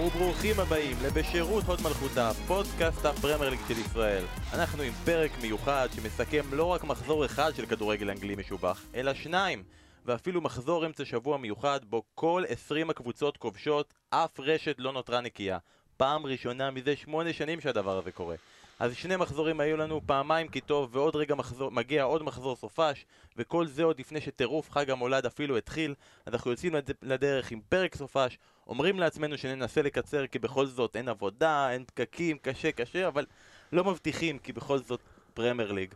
וברוכים הבאים לבשירות הוד מלכותה, פודקאסט הפרמייר ליג של ישראל. אנחנו עם פרק מיוחד שמסכם לא רק מחזור אחד של כדורגל אנגלי משובח, אלא שניים, ואפילו מחזור אמצע שבוע מיוחד בו כל 20 הקבוצות כובשות, אף רשת לא נותרה נקייה. פעם ראשונה מזה שמונה שנים שהדבר הזה קורה. אז שני מחזורים היו לנו, פעמיים כי טוב, ועוד רגע מחזור, מגיע עוד מחזור סופש, וכל זה עוד לפני שטירוף חג המולד אפילו התחיל, אז אנחנו יוצאים לד... לדרך עם פרק סופש, אומרים לעצמנו שננסה לקצר כי בכל זאת אין עבודה, אין פקקים, קשה קשה, אבל לא מבטיחים כי בכל זאת פרמייר ליג.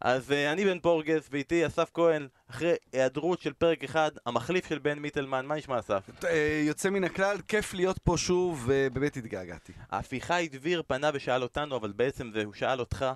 אז uh, אני בן פורגס ואיתי אסף כהן, אחרי היעדרות של פרק אחד, המחליף של בן מיטלמן, מה נשמע אסף? אה, יוצא מן הכלל, כיף להיות פה שוב, ובאמת התגעגעתי. אביחי דביר פנה ושאל אותנו, אבל בעצם זה, הוא שאל אותך,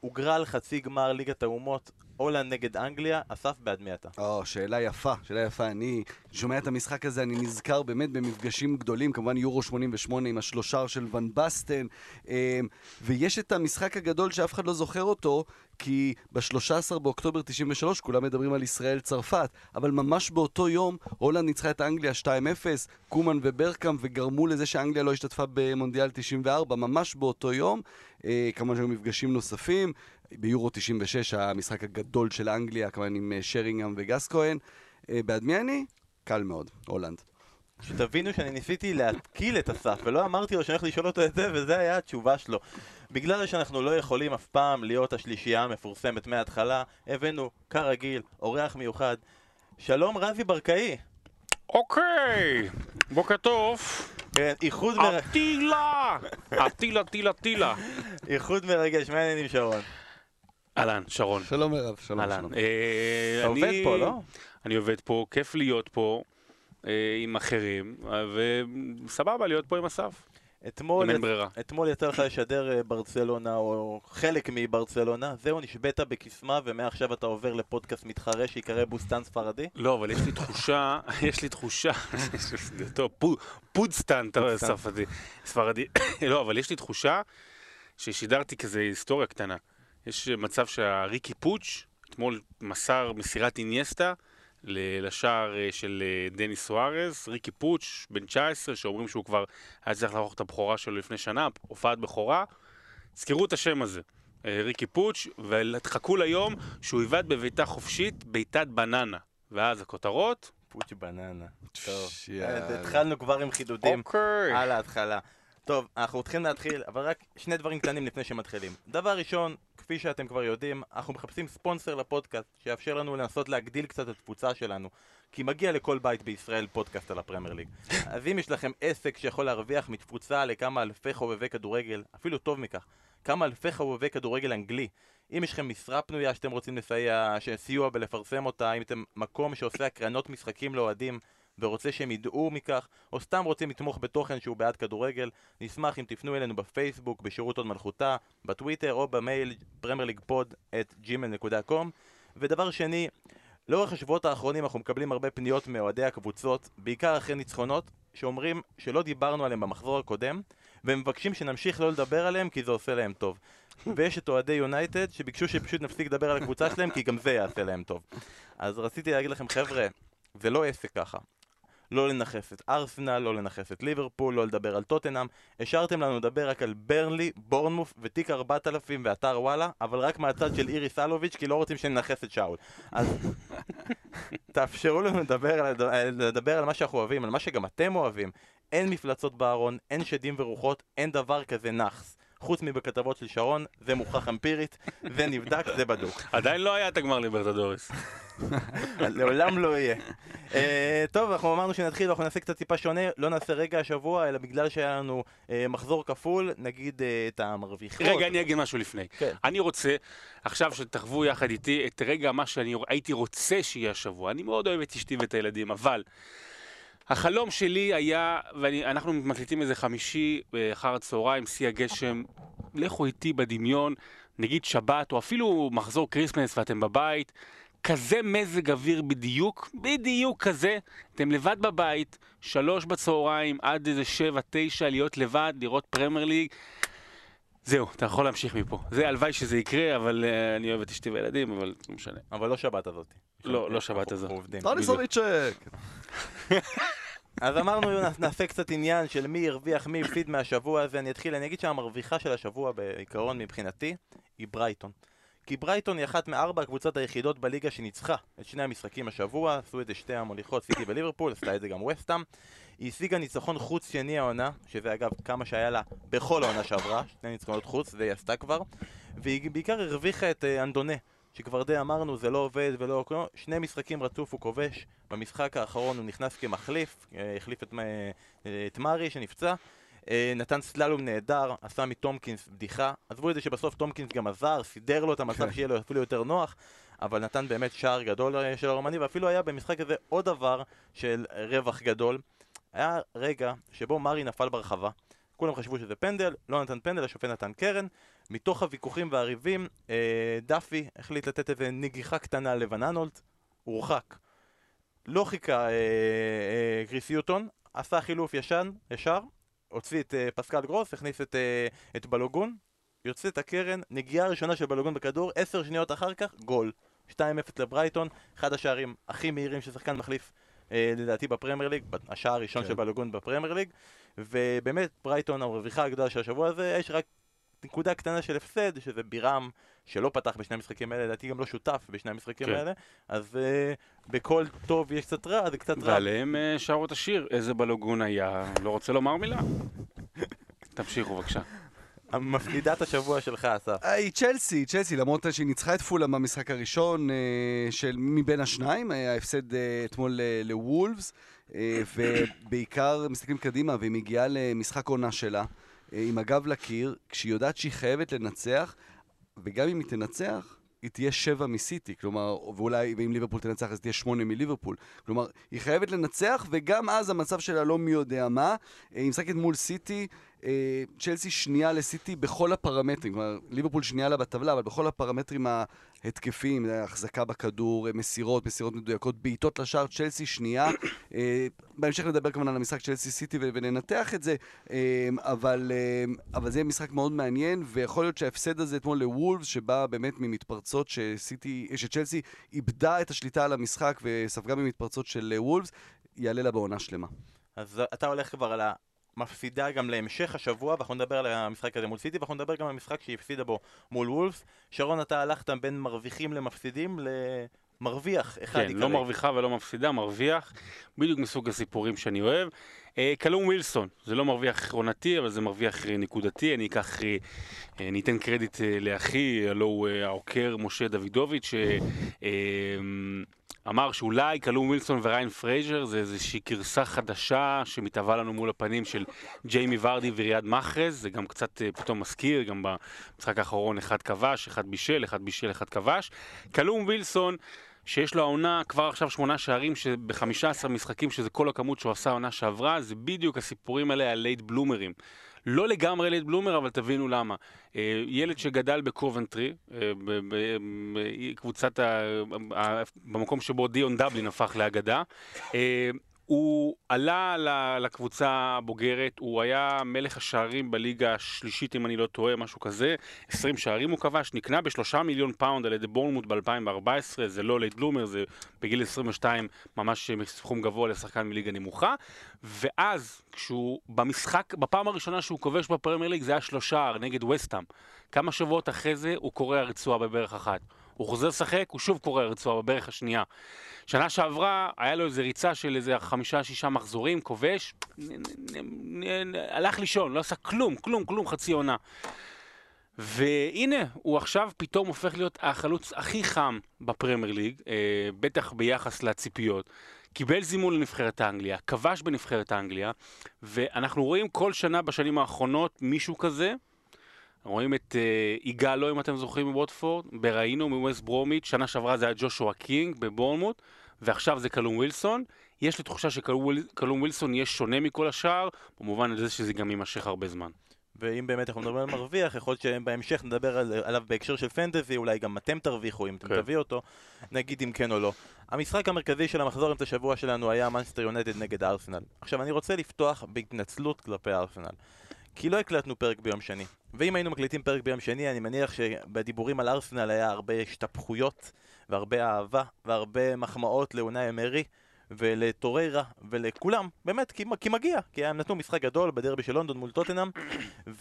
הוגרל חצי גמר ליגת האומות, הולנד נגד אנגליה, אסף בעד מי אתה? או, שאלה יפה, שאלה יפה. אני שומע את המשחק הזה, אני נזכר באמת במפגשים גדולים, כמובן יורו 88 עם השלושר של ון בסטן, אה, ויש את המשחק הגדול שאף אחד לא זוכר אותו, כי ב-13 באוקטובר 93 כולם מדברים על ישראל-צרפת, אבל ממש באותו יום הולנד ניצחה את אנגליה 2-0, קומן וברקאם, וגרמו לזה שאנגליה לא השתתפה במונדיאל 94, ממש באותו יום. אה, כמובן שהיו מפגשים נוספים, ביורו 96, המשחק הגדול של אנגליה, כמובן עם אה, שרינגהם וגסקוהן. אה, בעד מי אני? קל מאוד, הולנד. שתבינו שאני ניסיתי להתקיל את אסף, ולא אמרתי לו שאני הולך לשאול אותו את זה, וזה היה התשובה שלו. בגלל שאנחנו לא יכולים אף פעם להיות השלישייה המפורסמת מההתחלה, הבאנו, כרגיל, אורח מיוחד. שלום רזי ברקאי. אוקיי, בוקר טוב. כן, איחוד מרגש. אטילה! אטילה, טילה, טילה. איחוד מרגש, מה העניינים שרון? אהלן, שרון. שלום מירב, שלום. אהלן. שלום. אה, אתה עובד פה, לא? אני עובד פה, כיף להיות פה אה, עם אחרים, אה, וסבבה להיות פה עם אסף. אתמול. אתמול יצא לך לשדר אה, ברצלונה, או חלק מברצלונה, זהו, נשבית בקסמה, ומעכשיו אתה עובר לפודקאסט מתחרה שיקרא בוסטן ספרדי? לא, אבל יש לי תחושה, יש לי תחושה, טוב, פו- פודסטנט פודסטנט. ספרדי, ספרדי, לא, אבל יש לי תחושה ששידרתי כזה היסטוריה קטנה. יש מצב שהריקי פוץ' אתמול מסר מסירת אינייסטה לשער אה, של אה, דניס סוארז, ריקי פוץ', בן 19, שאומרים שהוא כבר היה צריך לערוך את הבכורה שלו לפני שנה, הופעת בכורה. זכרו את השם הזה, אה, ריקי פוץ', וחכו ליום שהוא יבעט בביתה חופשית, בעיטת בננה. ואז הכותרות, פוץ' בננה. טוב. התחלנו כבר עם חידודים אוקיי. על ההתחלה. טוב, אנחנו צריכים להתחיל, אבל רק שני דברים קטנים לפני שמתחילים. דבר ראשון, כפי שאתם כבר יודעים, אנחנו מחפשים ספונסר לפודקאסט, שיאפשר לנו לנסות להגדיל קצת את התפוצה שלנו. כי מגיע לכל בית בישראל פודקאסט על הפרמייר ליג. אז אם יש לכם עסק שיכול להרוויח מתפוצה לכמה אלפי חובבי כדורגל, אפילו טוב מכך, כמה אלפי חובבי כדורגל אנגלי, אם יש לכם משרה פנויה שאתם רוצים לסייע, סיוע בלפרסם אותה, אם אתם מקום שעושה הקרנות משחקים לאוהדים ורוצה שהם ידעו מכך, או סתם רוצים לתמוך בתוכן שהוא בעד כדורגל, נשמח אם תפנו אלינו בפייסבוק, בשירות עוד מלכותה, בטוויטר או במייל premierleaguepod at gmail.com ודבר שני, לאורך השבועות האחרונים אנחנו מקבלים הרבה פניות מאוהדי הקבוצות, בעיקר אחרי ניצחונות, שאומרים שלא דיברנו עליהם במחזור הקודם, והם מבקשים שנמשיך לא לדבר עליהם כי זה עושה להם טוב. ויש את אוהדי יונייטד שביקשו שפשוט נפסיק לדבר על הקבוצה שלהם כי גם זה יעשה להם טוב. אז רציתי להגיד לכם חבר'ה, זה לא עסק ככה. לא לנכס את ארסנל, לא לנכס את ליברפול, לא לדבר על טוטנאם. השארתם לנו לדבר רק על ברנלי, בורנמוף ותיק 4000 ואתר וואלה, אבל רק מהצד של איריס אלוביץ', כי לא רוצים שננכס את שאול. אז תאפשרו לנו לדבר על, לדבר על מה שאנחנו אוהבים, על מה שגם אתם אוהבים. אין מפלצות בארון, אין שדים ורוחות, אין דבר כזה נאחס. חוץ מבכתבות של שרון, זה מוכח אמפירית, זה נבדק, זה בדוק. עדיין לא היה את הגמר ליברטדורס. לעולם לא יהיה. אה, טוב, אנחנו אמרנו שנתחיל, אנחנו נעשה קצת טיפה שונה, לא נעשה רגע השבוע, אלא בגלל שהיה לנו אה, מחזור כפול, נגיד אה, את המרוויחות. רגע, אני אגיד משהו לפני. כן. אני רוצה, עכשיו שתחוו יחד איתי, את רגע מה שאני הייתי רוצה שיהיה השבוע. אני מאוד אוהב את אשתי ואת הילדים, אבל החלום שלי היה, ואנחנו מקליטים איזה חמישי אחר הצהריים, שיא הגשם, לכו איתי בדמיון, נגיד שבת, או אפילו מחזור כריסמס ואתם בבית, כזה מזג אוויר בדיוק, בדיוק כזה, אתם לבד בבית, שלוש בצהריים עד איזה שבע, תשע, להיות לבד, לראות פרמייר ליג. זהו, אתה יכול להמשיך מפה. זה הלוואי שזה יקרה, אבל אה, אני אוהב את אשתי וילדים, אבל לא משנה. אבל לא שבת הזאת. לא, לא שבת. אנחנו עובדים. טוני. סוביצ'ק! אז אמרנו, נעשה קצת עניין של מי הרוויח, מי הפסיד מהשבוע הזה. אני אתחיל, אני אגיד שהמרוויחה של השבוע בעיקרון מבחינתי היא ברייטון. כי ברייטון היא אחת מארבע הקבוצות היחידות בליגה שניצחה את שני המשחקים השבוע, עשו את זה שתי המוליכות, סיטי וליברפול, עשתה את זה גם וסטאם. היא השיגה ניצחון חוץ שני העונה, שזה אגב כמה שהיה לה בכל העונה שעברה, שני ניצחונות חוץ, זה היא עשתה כבר. והיא בעיקר הרוויחה את uh, אנדונה, שכבר די אמרנו, זה לא עובד ולא... שני משחקים רצוף הוא כובש, במשחק האחרון הוא נכנס כמחליף, אה, החליף את, אה, את מארי שנפצע. אה, נתן סללום נהדר, עשה מטומקינס בדיחה. עזבו את זה שבסוף טומקינס גם עזר, סידר לו את המצב כן. שיהיה לו אפילו יותר נוח, אבל נתן באמת שער גדול של הרומני, ואפילו היה במשחק הזה עוד דבר של רווח גדול. היה רגע שבו מארי נפל ברחבה. כולם חשבו שזה פנדל, לא נתן פנדל, השופט נתן קרן. מתוך הוויכוחים והריבים, אה, דאפי החליט לתת איזה נגיחה קטנה לבננולט, הורחק. לא חיכה אה, אה, קריסיוטון, עשה חילוף ישן, ישר, הוציא את אה, פסקל גרוס, הכניס את, אה, את בלוגון, יוצא את הקרן, נגיעה ראשונה של בלוגון בכדור, עשר שניות אחר כך, גול. 2-0 לברייטון, אחד השערים הכי מהירים ששחקן מחליף אה, לדעתי בפרמייר ליג, השער הראשון כן. של בלוגון בפרמייר ליג, ובאמת ברייטון הרוויחה הגדולה של השבוע הזה, יש רק נקודה קטנה של הפסד, שזה בירם שלא פתח בשני המשחקים האלה, לדעתי גם לא שותף בשני המשחקים כן. האלה, אז uh, בכל טוב יש קצת רע, זה קצת רע. ועליהם uh, שרו את השיר, איזה בלוגון היה, לא רוצה לומר מילה? תמשיכו בבקשה. המפקידת השבוע שלך, אסף. אה, היא צ'לסי, צ'לסי, למרות שהיא ניצחה את פולה במשחק הראשון של מבין השניים, ההפסד אתמול לוולפס, ובעיקר מסתכלים קדימה, והיא מגיעה למשחק עונה שלה. עם הגב לקיר, כשהיא יודעת שהיא חייבת לנצח, וגם אם היא תנצח, היא תהיה שבע מסיטי, כלומר, ואולי, ואם ליברפול תנצח אז תהיה שמונה מליברפול. כלומר, היא חייבת לנצח, וגם אז המצב שלה לא מי יודע מה. היא משחקת מול סיטי, אה, צ'לסי שנייה לסיטי בכל הפרמטרים, כלומר, ליברפול שנייה לה בטבלה, אבל בכל הפרמטרים ההתקפיים, החזקה בכדור, מסירות, מסירות מדויקות, בעיטות לשער, צ'לסי שנייה. אה, בהמשך נדבר כמובן על המשחק צ'לסי סיטי וננתח את זה, אה, אבל, אבל זה יהיה משחק מאוד מעניין, ויכול להיות שההפסד הזה אתמול לוולס, שבא באמת ממתפרצות שסיטי, שצ'לסי איבדה את השליטה על המשחק וספגה ממתפרצות של וולס, יעלה לה בעונה שלמה. אז אתה הולך כבר על מפסידה גם להמשך השבוע, ואנחנו נדבר על המשחק הזה מול סיטי, ואנחנו נדבר גם על המשחק שהיא הפסידה בו מול וולפס. שרון, אתה הלכת בין מרוויחים למפסידים למרוויח אחד כן, לא מרוויחה ולא מפסידה, מרוויח, בדיוק מסוג הסיפורים שאני אוהב. אה, קלום ווילסון, זה לא מרוויח עונתי, אבל זה מרוויח נקודתי, אני אקח, אה, אני אתן קרדיט אה, לאחי, הלא הוא העוקר משה דוידוביץ', ש... אמר שאולי קלום ווילסון וריין פרייזר זה איזושהי גרסה חדשה שמתהווה לנו מול הפנים של ג'יימי ורדי וריאד מחרז, זה גם קצת אה, פתאום מזכיר, גם במשחק האחרון אחד כבש, אחד בישל, אחד בישל, אחד כבש. קלום ווילסון שיש לו העונה כבר עכשיו שמונה שערים ב-15 משחקים, שזה כל הכמות שהוא עשה העונה שעברה, זה בדיוק הסיפורים האלה על late bloomer ים. לא לגמרי late bloomer, אבל תבינו למה. אה, ילד שגדל בקובנטרי, אה, בקבוצת, ה... במקום שבו דיון דבלין הפך לאגדה, אה, הוא עלה לקבוצה הבוגרת, הוא היה מלך השערים בליגה השלישית, אם אני לא טועה, משהו כזה. 20 שערים הוא כבש, נקנה בשלושה מיליון פאונד על ידי בורנמוט ב-2014, זה לא late bloomer, זה בגיל 22 ממש סכום גבוה לשחקן מליגה נמוכה. ואז, כשהוא, במשחק, בפעם הראשונה שהוא כובש בפרמייר ליג, זה היה שלושה נגד ווסטהאם. כמה שבועות אחרי זה הוא קורע רצועה בברך אחת. הוא חוזר לשחק, הוא שוב קורא רצועה בברך השנייה. שנה שעברה, היה לו איזה ריצה של איזה חמישה-שישה מחזורים, כובש, הלך לישון, לא עשה כלום, כלום, כלום, חצי עונה. והנה, הוא עכשיו פתאום הופך להיות החלוץ הכי חם בפרמייר ליג, אה, בטח ביחס לציפיות. קיבל זימון לנבחרת האנגליה, כבש בנבחרת האנגליה, ואנחנו רואים כל שנה בשנים האחרונות מישהו כזה, רואים את אה, איגאלו, אם אתם זוכרים, מווטפורד, ברהינו מווסט ברומיץ', שנה שעברה זה היה ג'ושוע קינג בבורנמוט, ועכשיו זה קלום ווילסון. יש לי תחושה שקלום ווילסון יהיה שונה מכל השאר, במובן הזה שזה גם יימשך הרבה זמן. ואם באמת אנחנו מדברים על מרוויח, יכול להיות שבהמשך נדבר על, עליו בהקשר של פנטזי, אולי גם אתם תרוויחו אם אתם כן. תביא אותו, נגיד אם כן או לא. המשחק המרכזי של המחזור את השבוע שלנו היה מנצ'סטר יונייטד נגד ארסנל. עכשיו אני רוצה לפתוח בהתנצלות כלפי ארסנל. כי לא הקלטנו פרק ביום שני. ואם היינו מקליטים פרק ביום שני, אני מניח שבדיבורים על ארסנל היה הרבה השתפכויות, והרבה אהבה, והרבה מחמאות לאונאי אמרי, ולטוררה ולכולם, באמת, כי, כי מגיע, כי הם נתנו משחק גדול בדרבי של לונדון מול טוטנאם,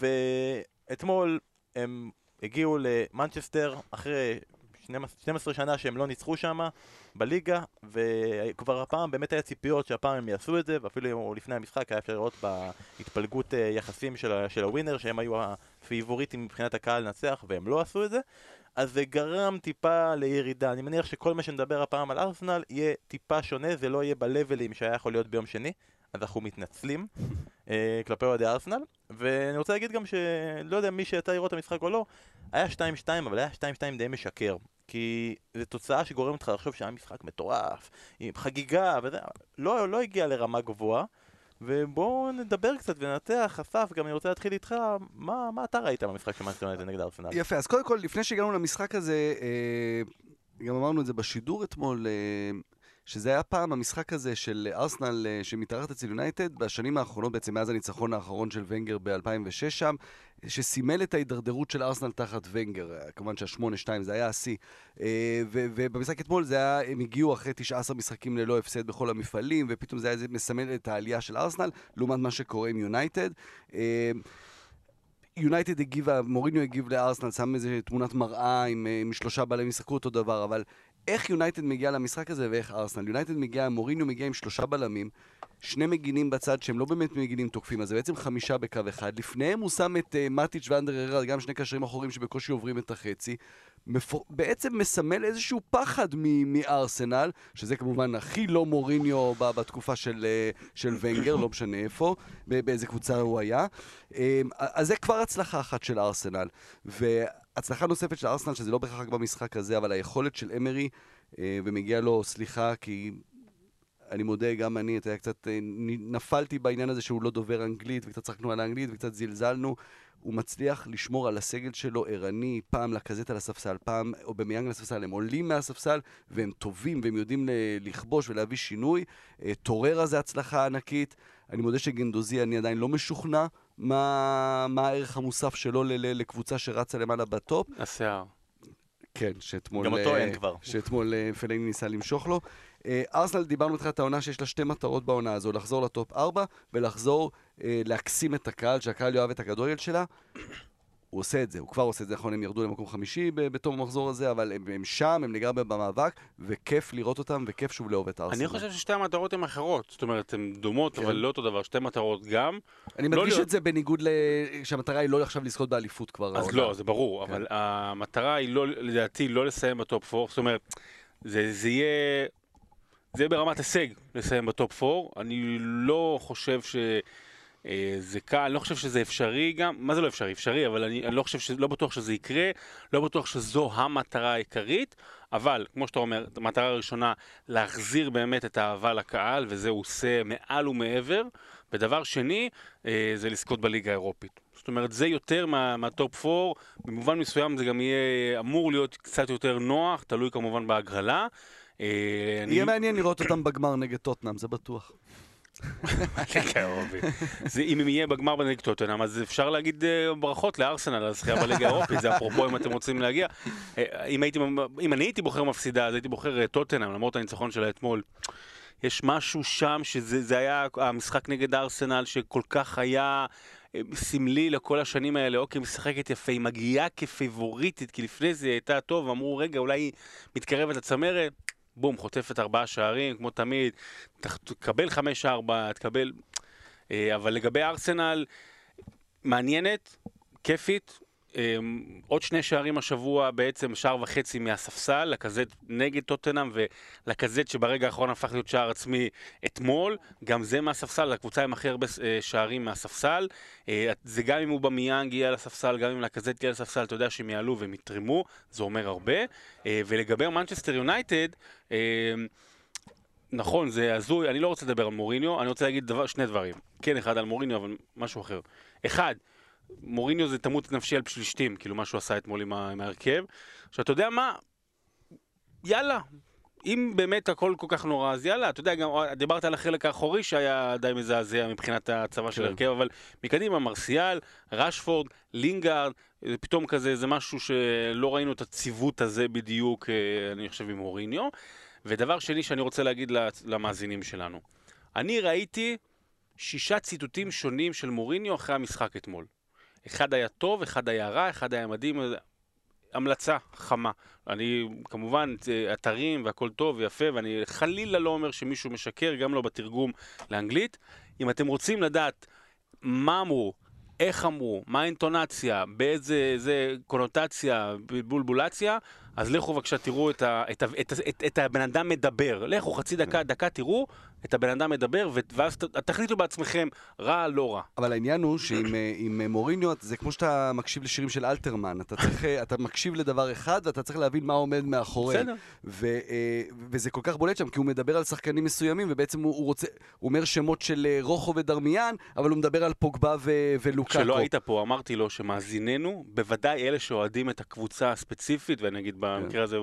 ואתמול הם הגיעו למנצ'סטר אחרי 12 שנה שהם לא ניצחו שם בליגה, וכבר הפעם באמת היה ציפיות שהפעם הם יעשו את זה, ואפילו לפני המשחק היה אפשר לראות בהתפלגות אה, יחסים של, של הווינר, שהם היו הפיבוריטים מבחינת הקהל לנצח, והם לא עשו את זה. אז זה גרם טיפה לירידה. אני מניח שכל מה שנדבר הפעם על ארסנל יהיה טיפה שונה, זה לא יהיה בלבלים שהיה יכול להיות ביום שני. אז אנחנו מתנצלים אה, כלפי אוהדי ארסנל. ואני רוצה להגיד גם שלא יודע מי שיצא לראות את המשחק או לא, היה 2-2, אבל היה 2-2 די משקר. כי זו תוצאה שגורמת לך לחשוב שהיה משחק מטורף, עם חגיגה וזה, לא, לא הגיע לרמה גבוהה. ובואו נדבר קצת וננתח, אסף, גם אני רוצה להתחיל איתך, מה, מה אתה ראית במשחק של מנסטר יונייטד נגד ארסנל? יפה, אז קודם כל, לפני שהגענו למשחק הזה, אה, גם אמרנו את זה בשידור אתמול, אה, שזה היה פעם המשחק הזה של ארסנל אה, שמתארחת אצל יונייטד, בשנים האחרונות, בעצם מאז הניצחון האחרון של ונגר ב-2006 שם, שסימל את ההידרדרות של ארסנל תחת ונגר, אה, כמובן שה-8-2 זה היה השיא. אה, ובמשחק אתמול זה היה, הם הגיעו אחרי 19 משחקים ללא הפסד בכל המפעלים, ופתאום זה היה מסמל את העלייה של ארסנל, לעומת מה שקורה עם יונייטד. יונייטד הגיבה, מוריניו הגיב לארסנל, שם איזה תמונת מראה עם, עם שלושה בעלי ישחקו אותו דבר, אבל איך יונייטד מגיע למשחק הזה ואיך ארסנל. יונייטד מגיע, מוריניו מגיע עם שלושה בלמים, שני מגינים בצד שהם לא באמת מגינים תוקפים, אז זה בעצם חמישה בקו אחד. לפניהם הוא שם את uh, מטיץ' ואנדר גם שני קשרים אחורים שבקושי עוברים את החצי. מפור... בעצם מסמל איזשהו פחד מארסנל, שזה כמובן הכי לא מוריניו בתקופה של, אה, של ונגר, לא משנה איפה, באיזה קבוצה הוא היה. אה, אז זה כבר הצלחה אחת של ארסנל. והצלחה נוספת של ארסנל, שזה לא בהכרח רק במשחק הזה, אבל היכולת של אמרי, אה, ומגיע לו סליחה, כי אני מודה, גם אני, אתה יודע, קצת נפלתי בעניין הזה שהוא לא דובר אנגלית, וקצת צחקנו על האנגלית, וקצת זלזלנו. הוא מצליח לשמור על הסגל שלו ערני, פעם לקזט על הספסל, פעם או במיאנג על הספסל, הם עולים מהספסל והם טובים והם יודעים לכבוש ולהביא שינוי. אה, טוררה זה הצלחה ענקית. אני מודה שגנדוזי, אני עדיין לא משוכנע מה, מה הערך המוסף שלו לקבוצה שרצה למעלה בטופ. השיער. כן, שאתמול... גם אותו אין כבר. שאתמול אה, פלאיני ניסה למשוך לו. אה, ארסנל, דיברנו איתך את העונה שיש לה שתי מטרות בעונה הזו, לחזור לטופ 4 ולחזור אה, להקסים את הקהל, שהקהל יאהב את הכדורגל שלה. הוא עושה את זה, הוא כבר עושה את זה, נכון, הם ירדו למקום חמישי בתום המחזור הזה, אבל הם, הם שם, הם לגמרי במאבק, וכיף לראות אותם, וכיף שוב לאהוב את ארסנל. אני חושב ששתי המטרות הן אחרות, זאת אומרת, הן דומות, כן. אבל לא אותו דבר, שתי מטרות גם. אני לא מדגיש להיות... את זה בניגוד ל... שהמטרה היא לא עכשיו לזכות באליפות כבר. אז העונה. לא, זה ברור, כן. אבל המטרה היא לא, לדעתי, לא לסיים ב top 4, זאת אומרת, זה, זה יהיה... זה יהיה ברמת הישג לסיים ב top 4, אני לא חושב ש... אה, זה קל, אני לא חושב שזה אפשרי גם, מה זה לא אפשרי? אפשרי, אבל אני, אני לא חושב, ש... לא בטוח שזה יקרה, לא בטוח שזו המטרה העיקרית, אבל כמו שאתה אומר, המטרה הראשונה, להחזיר באמת את האהבה לקהל, וזה הוא עושה מעל ומעבר, ודבר שני, אה, זה לזכות בליגה האירופית. זאת אומרת, זה יותר מה, מהטופ 4, במובן מסוים זה גם יהיה אמור להיות קצת יותר נוח, תלוי כמובן בהגרלה. אה, יהיה מעניין לראות אותם בגמר נגד טוטנאם, זה בטוח. אם הם יהיה בגמר נגד טוטנאם, אז אפשר להגיד אה, ברכות לארסנל על הזכייה בליגה האירופית, זה אפרופו אם אתם רוצים להגיע. אה, אם אני הייתי בוחר מפסידה, אז הייתי בוחר טוטנאם, למרות הניצחון שלה אתמול. יש משהו שם, שזה היה המשחק נגד ארסנל, שכל כך היה סמלי לכל השנים האלה, אוקיי, משחקת יפה, היא מגיעה כפיבוריטית, כי לפני זה היא הייתה טוב, אמרו, רגע, אולי היא מתקרבת לצמרת. בום, חוטפת ארבעה שערים, כמו תמיד, תקבל חמש-ארבע, תקבל... אה, אבל לגבי ארסנל, מעניינת, כיפית, עוד שני שערים השבוע, בעצם שער וחצי מהספסל, לקזט נגד טוטנאם ולקזט שברגע האחרון הפך להיות שער עצמי אתמול, גם זה מהספסל, הקבוצה עם הכי הרבה אה, שערים מהספסל. אה, זה גם אם הוא במיאנג יהיה על הספסל, גם אם לקזט יהיה על הספסל, אתה יודע שהם יעלו והם יתרמו, זה אומר הרבה. אה, ולגבי מנצ'סטר יונייטד, נכון, זה הזוי, אני לא רוצה לדבר על מוריניו, אני רוצה להגיד דבר, שני דברים. כן, אחד על מוריניו, אבל משהו אחר. אחד, מוריניו זה תמות נפשי על פשלישתים, כאילו מה שהוא עשה אתמול עם, עם ההרכב. עכשיו, אתה יודע מה? יאללה. אם באמת הכל כל כך נורא, אז יאללה, אתה יודע, גם דיברת על החלק האחורי שהיה די מזעזע מבחינת הצבא כן. של ההרכב, אבל מקדימה, מרסיאל, רשפורד, לינגארד, פתאום כזה, זה משהו שלא ראינו את הציוות הזה בדיוק, אה, אני חושב, עם מוריניו. ודבר שני שאני רוצה להגיד למאזינים שלנו, אני ראיתי שישה ציטוטים שונים של מוריניו אחרי המשחק אתמול. אחד היה טוב, אחד היה רע, אחד היה מדהים, המלצה חמה. אני, כמובן, זה אתרים והכל טוב ויפה, ואני חלילה לא אומר שמישהו משקר, גם לא בתרגום לאנגלית. אם אתם רוצים לדעת מה אמרו, איך אמרו, מה האינטונציה, באיזה איזה קונוטציה, בולבולציה, אז לכו בבקשה תראו את, ה, את, ה, את, ה, את, את הבן אדם מדבר. לכו חצי דקה, דקה תראו את הבן אדם מדבר, ואז תחליטו בעצמכם, רע, לא רע. אבל העניין הוא שעם אה, אה, מוריניו זה כמו שאתה מקשיב לשירים של אלתרמן, אתה צריך, אה, אתה מקשיב לדבר אחד ואתה צריך להבין מה עומד מאחורי. בסדר. ו, וזה כל כך בולט שם, כי הוא מדבר על שחקנים מסוימים, ובעצם הוא, הוא רוצה, הוא אומר שמות של רוחו ודרמיאן, אבל הוא מדבר על פוגבה ו, ולוקאקו. כשלא היית פה, אמרתי לו שמאזיננו, בוודאי אלה שאוהדים את הקבוצה הספציפית, ואני אגיד במקרה הזה,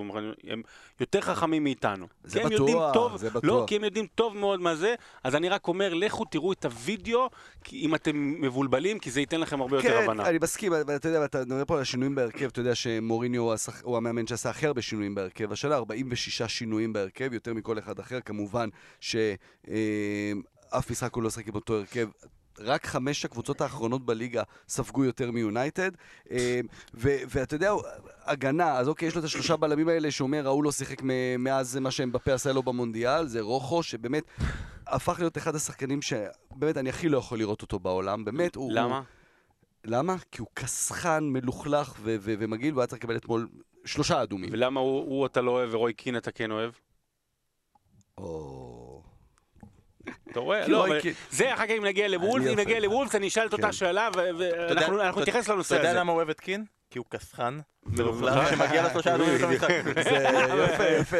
הם יותר חכמים מאיתנו. כן. זה בטוח, זה בטוח. לא, כי הם יודעים טוב מאוד מה זה, אז אני רק אומר, לכו תראו את הוידאו, אם אתם מבולבלים, כי זה ייתן לכם הרבה יותר כן, הבנה. אני מסכים, אבל אתה יודע, אתה מדבר פה על השינויים בהרכב, אתה יודע שמוריניו הוא, השח... הוא המאמן שעשה הכי הרבה שינויים בהרכב. השנה 46 שינויים בהרכב, יותר מכל אחד אחר, כמובן שאף משחק הוא לא שחק עם אותו הרכב. רק חמש הקבוצות האחרונות בליגה ספגו יותר מיונייטד. אה, ואתה יודע, הגנה, אז אוקיי, יש לו את השלושה בלמים האלה שאומר, ראול לא שיחק מאז מה שאמבפה עשה לו במונדיאל, זה רוחו, שבאמת הפך להיות אחד השחקנים שבאמת אני הכי לא יכול לראות אותו בעולם. באמת, הוא... למה? הוא... למה? כי הוא קסחן, מלוכלך ו- ו- ומגעיל, והוא היה צריך לקבל אתמול שלושה אדומים. ולמה הוא הוא אתה לא אוהב ורוי קין אתה כן אוהב? או... אתה רואה? כי לא, אבל זה אחר כך אם נגיע לוולפס, אם נגיע. לוולפס אני אשאל את אותה כן. שאלה ואנחנו נתייחס לנושא אתה יודע הזה. למה הוא אוהב את קין? כי הוא קסחן, מלוכלך. שמגיע לו שלושה אדומים בכל משחק. זה יפה, יפה,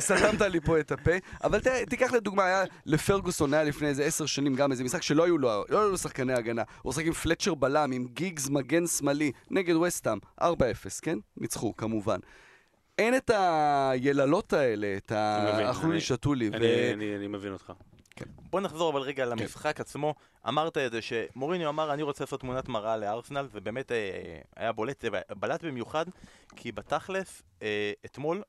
סתמת לי פה את הפה. אבל תיקח לדוגמה, היה לפרגוסון היה לפני איזה עשר שנים גם איזה משחק שלא היו לו, לא שחקני הגנה. הוא משחק עם פלצ'ר בלם, עם גיגס מגן שמאלי, נגד וסטאם, 4-0, כן? ניצחו, כמובן. אין את היללות האלה, את אני מבין, ה... אכלו לי, אני- שתו לי. ו- אני- אני אני מבין אותך. בוא נחזור אבל רגע למשחק עצמו. אמרת את זה שמוריניו אמר אני רוצה לעשות תמונת מראה לארסנל, ובאמת אה, היה בולט, זה בלט במיוחד, כי בתכלס, אה, אתמול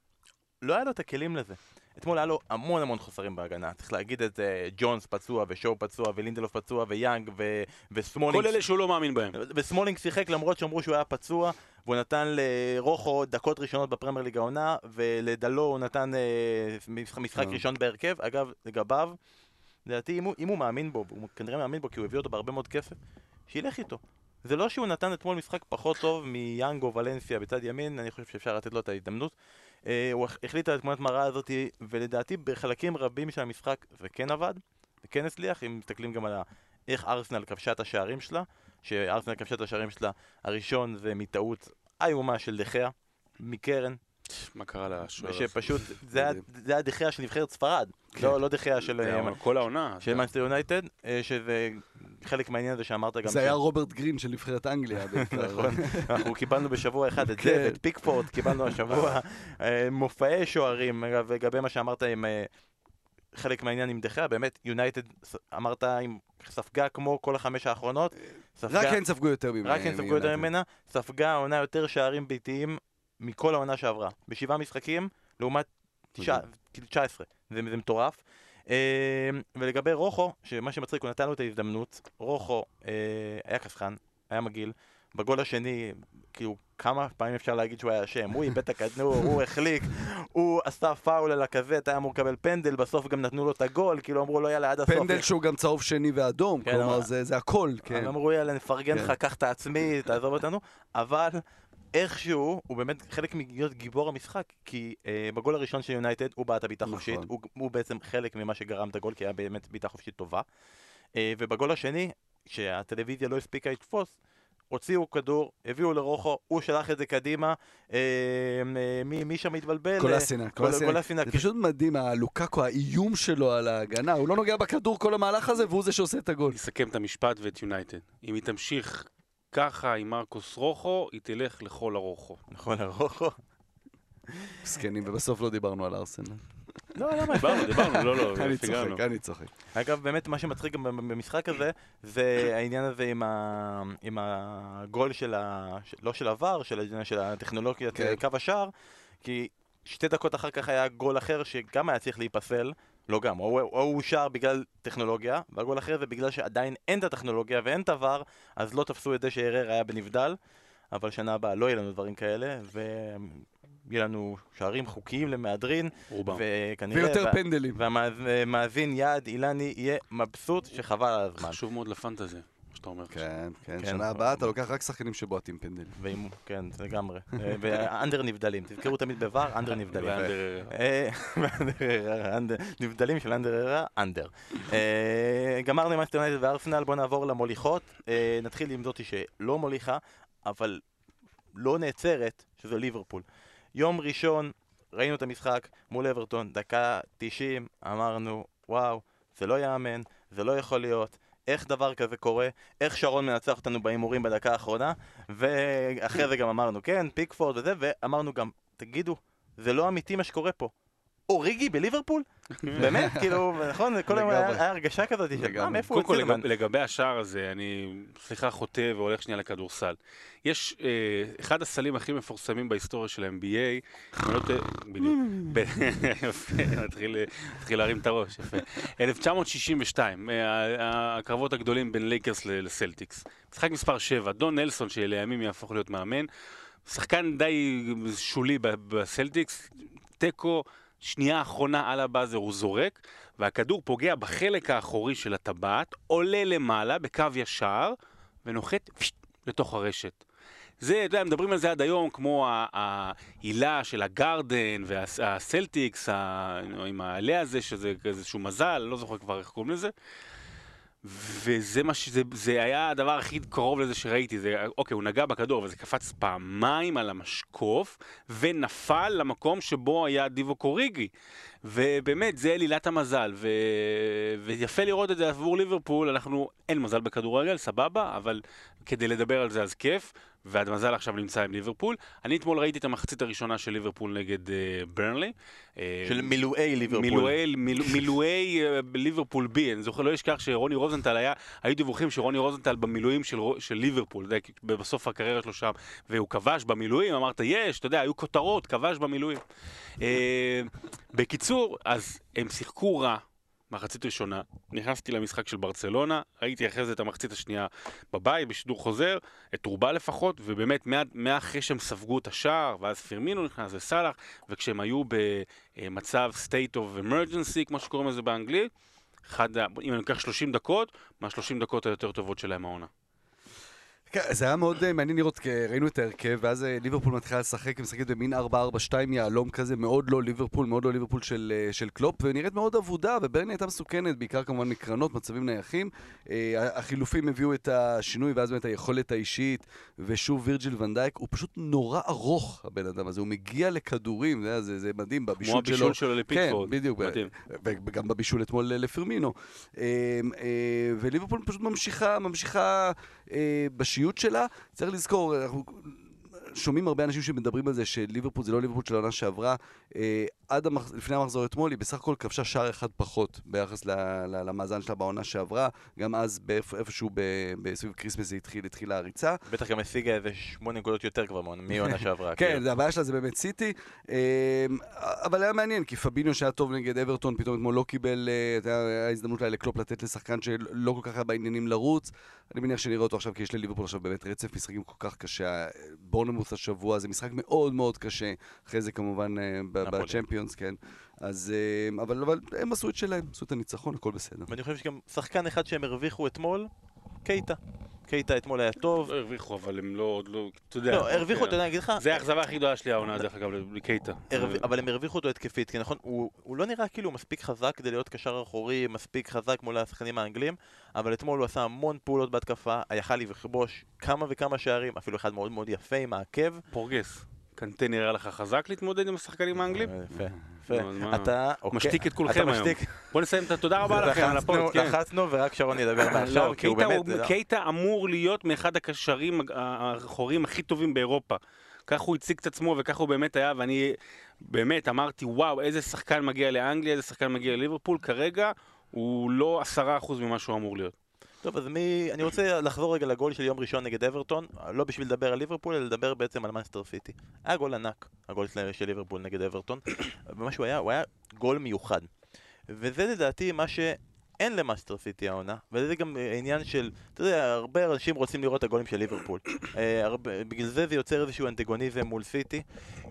לא היה לו את הכלים לזה. אתמול היה לו המון המון חוסרים בהגנה, צריך להגיד את זה, ג'ונס פצוע, ושואו פצוע, ולינדלוף פצוע, ויאנג, ו- וסמולינג. כל אלה שהוא לא מאמין בהם. וסמולינג שיחק למרות שאמרו שהוא היה פצוע, והוא נתן לרוחו דקות ראשונות בפרמייר ליג העונה, ולדלו הוא נתן אה, משחק, אה. ראשון בהרכב. אגב, לגביו, לדעתי, אם הוא, אם הוא מאמין בו, הוא כנראה מאמין בו כי הוא הביא אותו בהרבה מאוד כסף, שילך איתו. זה לא שהוא נתן אתמול משחק פחות טוב מיאנג וולנסיה בצד ימין, אני חושב שאפשר לתת לו את ההזדמנות. אה, הוא החליט על התמונת מראה הזאת, ולדעתי בחלקים רבים של המשחק זה כן עבד, זה כן הצליח, אם מסתכלים גם על ה... איך ארסנל כבשה את השערים שלה, שארסנל כבשה את השערים שלה, הראשון זה מטעות איומה של דחיה, מקרן, מה קרה לשוער הזה? שפשוט, זה היה דחיה של נבחרת ספרד, לא לא דחיה של אה, כל העונה. של מנסטר יונייטד, אה, שזה חלק מהעניין הזה שאמרת גם. זה היה רוברט גרין של נבחרת אנגליה בעיקר. נכון, אנחנו קיבלנו בשבוע אחד את כן. זה, ואת פיקפורד קיבלנו השבוע, אה, מופעי שוערים, לגבי מה שאמרת עם אה, חלק מהעניין עם דחיה, באמת, יונייטד, אמרת, ספגה כמו כל החמש האחרונות, ספגה- רק הן ספגו יותר ממנה. רק הן ספגו יותר ממנה, ספגה עונה יותר שערים ביתיים מכל העונה שעברה. בשבעה משחקים, לעומת תשע- מדהים. כאילו 19. זה, זה מטורף. אה, ולגבי רוחו, שמה שמצחיק, הוא נתן לו את ההזדמנות, רוחו אה, היה קסחן, היה מגעיל. בגול השני, כאילו, כמה פעמים אפשר להגיד שהוא היה אשם? הוא איבד את הכדור, הוא החליק, הוא עשה פאול על הכזאת, היה אמור לקבל פנדל, בסוף גם נתנו לו את הגול, כאילו אמרו לו יאללה עד הסוף. פנדל שהוא גם צהוב שני ואדום, כן, כלומר זה זה הכל, כן. אמרו יאללה נפרגן כן. לך, קח את העצמי, תעזוב אותנו, אבל איכשהו הוא באמת חלק מלהיות גיבור המשחק, כי אה, בגול הראשון של יונייטד הוא בעט הבעיטה נכון. חופשית, הוא, הוא בעצם חלק ממה שגרם את הגול, כי היה באמת בעיטה חופשית טובה, אה, ובגול השני, שהטלוויזיה לא הספיקה לתפוס, הוציאו כדור, הביאו לרוחו, הוא שלח את זה קדימה, אה, אה, מי, מי שם התבלבל? קולאסינה, אה. קולאסינה, זה פשוט מדהים, הלוקקו, האיום שלו על ההגנה, הוא לא נוגע בכדור כל המהלך הזה, והוא זה שעושה את הגול. נסכם את המשפט ואת יונייטד. אם היא תמשיך ככה עם מרקוס רוחו, היא תלך לכל הרוחו. נכון, לרוחו. מסכנים, ובסוף לא דיברנו על ארסנל. לא, למה? דיברנו, דיברנו, לא, לא, אני. צוחק, אני צוחק. אגב, באמת מה שמצחיק גם במשחק הזה, זה העניין הזה עם, הגול של ה... לא של עבר, של, הטכנולוגיית. כן. קו השער, כי שתי דקות אחר כך היה גול אחר שגם היה צריך להיפסל, לא גם, או או הוא אושר בגלל טכנולוגיה, והגול אחר זה בגלל שעדיין אין את הטכנולוגיה ואין את הוואר, אז לא תפסו את זה שהרר היה בנבדל, אבל שנה הבאה לא יהיה לנו דברים כאלה, ויהיה לנו שערים חוקיים למהדרין, רובם. וכנראה... ויותר וה- פנדלים. והמאזין יעד אילני יהיה מבסוט שחבל על הזמן. חשוב מאוד לפנטזי, מה שאתה אומר. כן, כן, כן. שנה הבאה אתה לוקח רק שחקנים שבועטים פנדלים. ואם, כן, לגמרי. אה, ואנדר נבדלים, תזכרו תמיד בVAR, אנדר נבדלים. ואנדר- אה, נבדלים של אנדר ארה, אנדר. אה, גמרנו עם אסטר יונייטד וארסנל, בואו נעבור למוליכות. נתחיל עם זאתי שלא מוליכה, אבל לא נעצרת, שזה ליברפול. יום ראשון, ראינו את המשחק מול אברטון, דקה 90, אמרנו, וואו, זה לא יאמן, זה לא יכול להיות. איך דבר כזה קורה, איך שרון מנצח אותנו בהימורים בדקה האחרונה, ואחרי זה גם אמרנו, כן, פיקפורד וזה, ואמרנו גם, תגידו, זה לא אמיתי מה שקורה פה. אוריגי בליברפול? באמת? כאילו, נכון? כל היום היה הרגשה כזאת של. מה, מאיפה הוא קודם כל, אצלמן? לגב, לגבי השער הזה, אני, סליחה, חוטא והולך שנייה לכדורסל. יש אה, אחד הסלים הכי מפורסמים בהיסטוריה של ה-NBA, אני לא טועה, בדיוק, ב- יפה, מתחיל להרים את הראש, יפה. 1962, אה, הקרבות הגדולים בין לייקרס ל- לסלטיקס. משחק מספר 7, דון נלסון, שלימים יהפוך להיות מאמן, שחקן די שולי ב- בסלטיקס, תיקו, שנייה אחרונה על ה buzzer הוא זורק, והכדור פוגע בחלק האחורי של הטבעת, עולה למעלה בקו ישר, ונוחת פשט, לתוך הרשת. זה, אתה יודע, מדברים על זה עד היום, כמו ה- העילה של הגרדן והסלטיקס, עם העלה הזה, שזה איזשהו מזל, לא זוכר כבר איך קוראים לזה. וזה מה שזה, זה היה הדבר הכי קרוב לזה שראיתי, זה, אוקיי, הוא נגע בכדור, אבל זה קפץ פעמיים על המשקוף, ונפל למקום שבו היה דיבו קוריגי. ובאמת, זה עלילת המזל, ו... ויפה לראות את זה עבור ליברפול, אנחנו, אין מזל בכדורגל, סבבה, אבל כדי לדבר על זה אז כיף, והמזל עכשיו נמצא עם ליברפול. אני אתמול ראיתי את המחצית הראשונה של ליברפול נגד uh, ברנלי. אה, של מילואי ליברפול. מילואי, מיל, מילואי אה, ליברפול בי, אני זוכר, לא אשכח שרוני רוזנטל היה, היו דיווחים שרוני רוזנטל במילואים של, של ליברפול, יודע, בסוף הקריירה שלו שם, והוא כבש במילואים, אמרת, יש, אתה יודע, היו כותרות, כבש במילואים. אה, בקיצור, אז הם שיחקו רע. מחצית ראשונה, נכנסתי למשחק של ברצלונה, ראיתי אחרי זה את המחצית השנייה בבית, בשידור חוזר, את רובה לפחות, ובאמת, מה- מאחרי שהם ספגו את השער, ואז פירמינו נכנס וסאלח, וכשהם היו במצב state of emergency, כמו שקוראים לזה באנגלית, אחד, אם אני לוקח 30 דקות, מה-30 דקות היותר טובות שלהם העונה. כן, זה היה מאוד אה, מעניין לראות, ראינו את ההרכב, ואז אה, ליברפול מתחילה לשחק, משחקת במין 4-4-2 יהלום כזה, מאוד לא ליברפול, מאוד לא ליברפול של, אה, של קלופ, ונראית מאוד אבודה, וברני הייתה מסוכנת, בעיקר כמובן מקרנות, מצבים נייחים. החילופים הביאו את השינוי, ואז באמת היכולת האישית, ושוב וירג'יל ונדייק, הוא פשוט נורא ארוך, הבן אדם הזה, הוא מגיע לכדורים, זה, זה, זה מדהים, כמו בבישול שלו. הבישול שלו כן, לפיקפורד. בדיוק. וגם בבישול אתמול לפרמינו. וליברפול פשוט ממשיכה, ממשיכה אה, בשיוט שלה. צריך לזכור, אנחנו שומעים הרבה אנשים שמדברים על זה שליברפול זה לא ליברפול של העונה שעברה. אה, עד המח... לפני המחזור אתמול היא בסך הכל כבשה שער אחד פחות ביחס ל... ל... למאזן שלה בעונה שעברה. גם אז באיפ... איפשהו ב... בסביב כריסמס זה התחיל, התחילה הריצה. בטח גם השיגה איזה שמונה נקודות יותר כבר מעונה- שעברה. כן, כאילו. הבעיה שלה זה באמת סיטי, אמ, אבל היה מעניין, כי פביניו שהיה טוב נגד אברטון, פתאום אתמול לא קיבל, אה, יודע, היה הזדמנות אולי לקלופ לתת לשחקן שלא כל כך היה בעניינים לרוץ. אני מניח שנראה אותו עכשיו, כי יש לליברפול עכשיו באמת רצף משחקים כל כך קשה. בורנמות' השבוע, זה משחק מאוד מאוד קשה. אחרי זה כמובן אה, בצ'מפיונס, כן. אז, אה, אבל, אבל הם עשו את שלהם, עשו את הניצחון, הכל בסדר. ואני חושב שגם שחקן אחד שהם הרוויחו אתמול, קייטה. קייטה אתמול היה טוב. לא הרוויחו, אבל הם לא, עוד לא, אתה יודע. לא, הרוויחו אותו, אני אגיד לך, זה האכזבה הכי גדולה שלי העונה, דרך אגב, לקייטה. הרו- אבל הם הרוויחו אותו התקפית, כי נכון, הוא, הוא לא נראה כאילו מספיק חזק כדי להיות קשר אחורי, מספיק חזק מול השחקנים האנגלים, אבל אתמול הוא עשה המון פעולות בהתקפה, יכל לכבוש כמה וכמה שערים, אפילו אחד מאוד מאוד יפה עם העקב. פורגס, קנטה נראה לך חזק להתמודד עם השחקנים האנגלים? אה, יפה, יפה. מה? אתה הוא משתיק את כולכם היום. בוא נסיים את התודה רבה לכם על כן. לחצנו ורק שרון ידבר מעכשיו, לא, כי הוא באמת... הוא- קייטה אמור להיות מאחד הקשרים האחוריים הכי טובים באירופה. כך הוא הציג את עצמו וכך הוא באמת היה, ואני באמת אמרתי, וואו, איזה שחקן מגיע לאנגליה, איזה שחקן מגיע לליברפול, כרגע הוא לא עשרה אחוז ממה שהוא אמור להיות. טוב, אז מי... אני רוצה לחזור רגע לגול של יום ראשון נגד אברטון, לא בשביל לדבר על ליברפול, אלא לדבר בעצם על מאנסטר סיטי. היה גול ענק, הגול של ליברפול נגד אברטון, ומה שהוא היה, הוא היה גול מיוחד. וזה לדעתי מה שאין למנצ'סטר סיטי העונה, וזה גם אה, עניין של, אתה יודע, הרבה אנשים רוצים לראות את הגולים של ליברפול. אה, הרבה, בגלל זה זה יוצר איזשהו אנטגוניזם מול סיטי,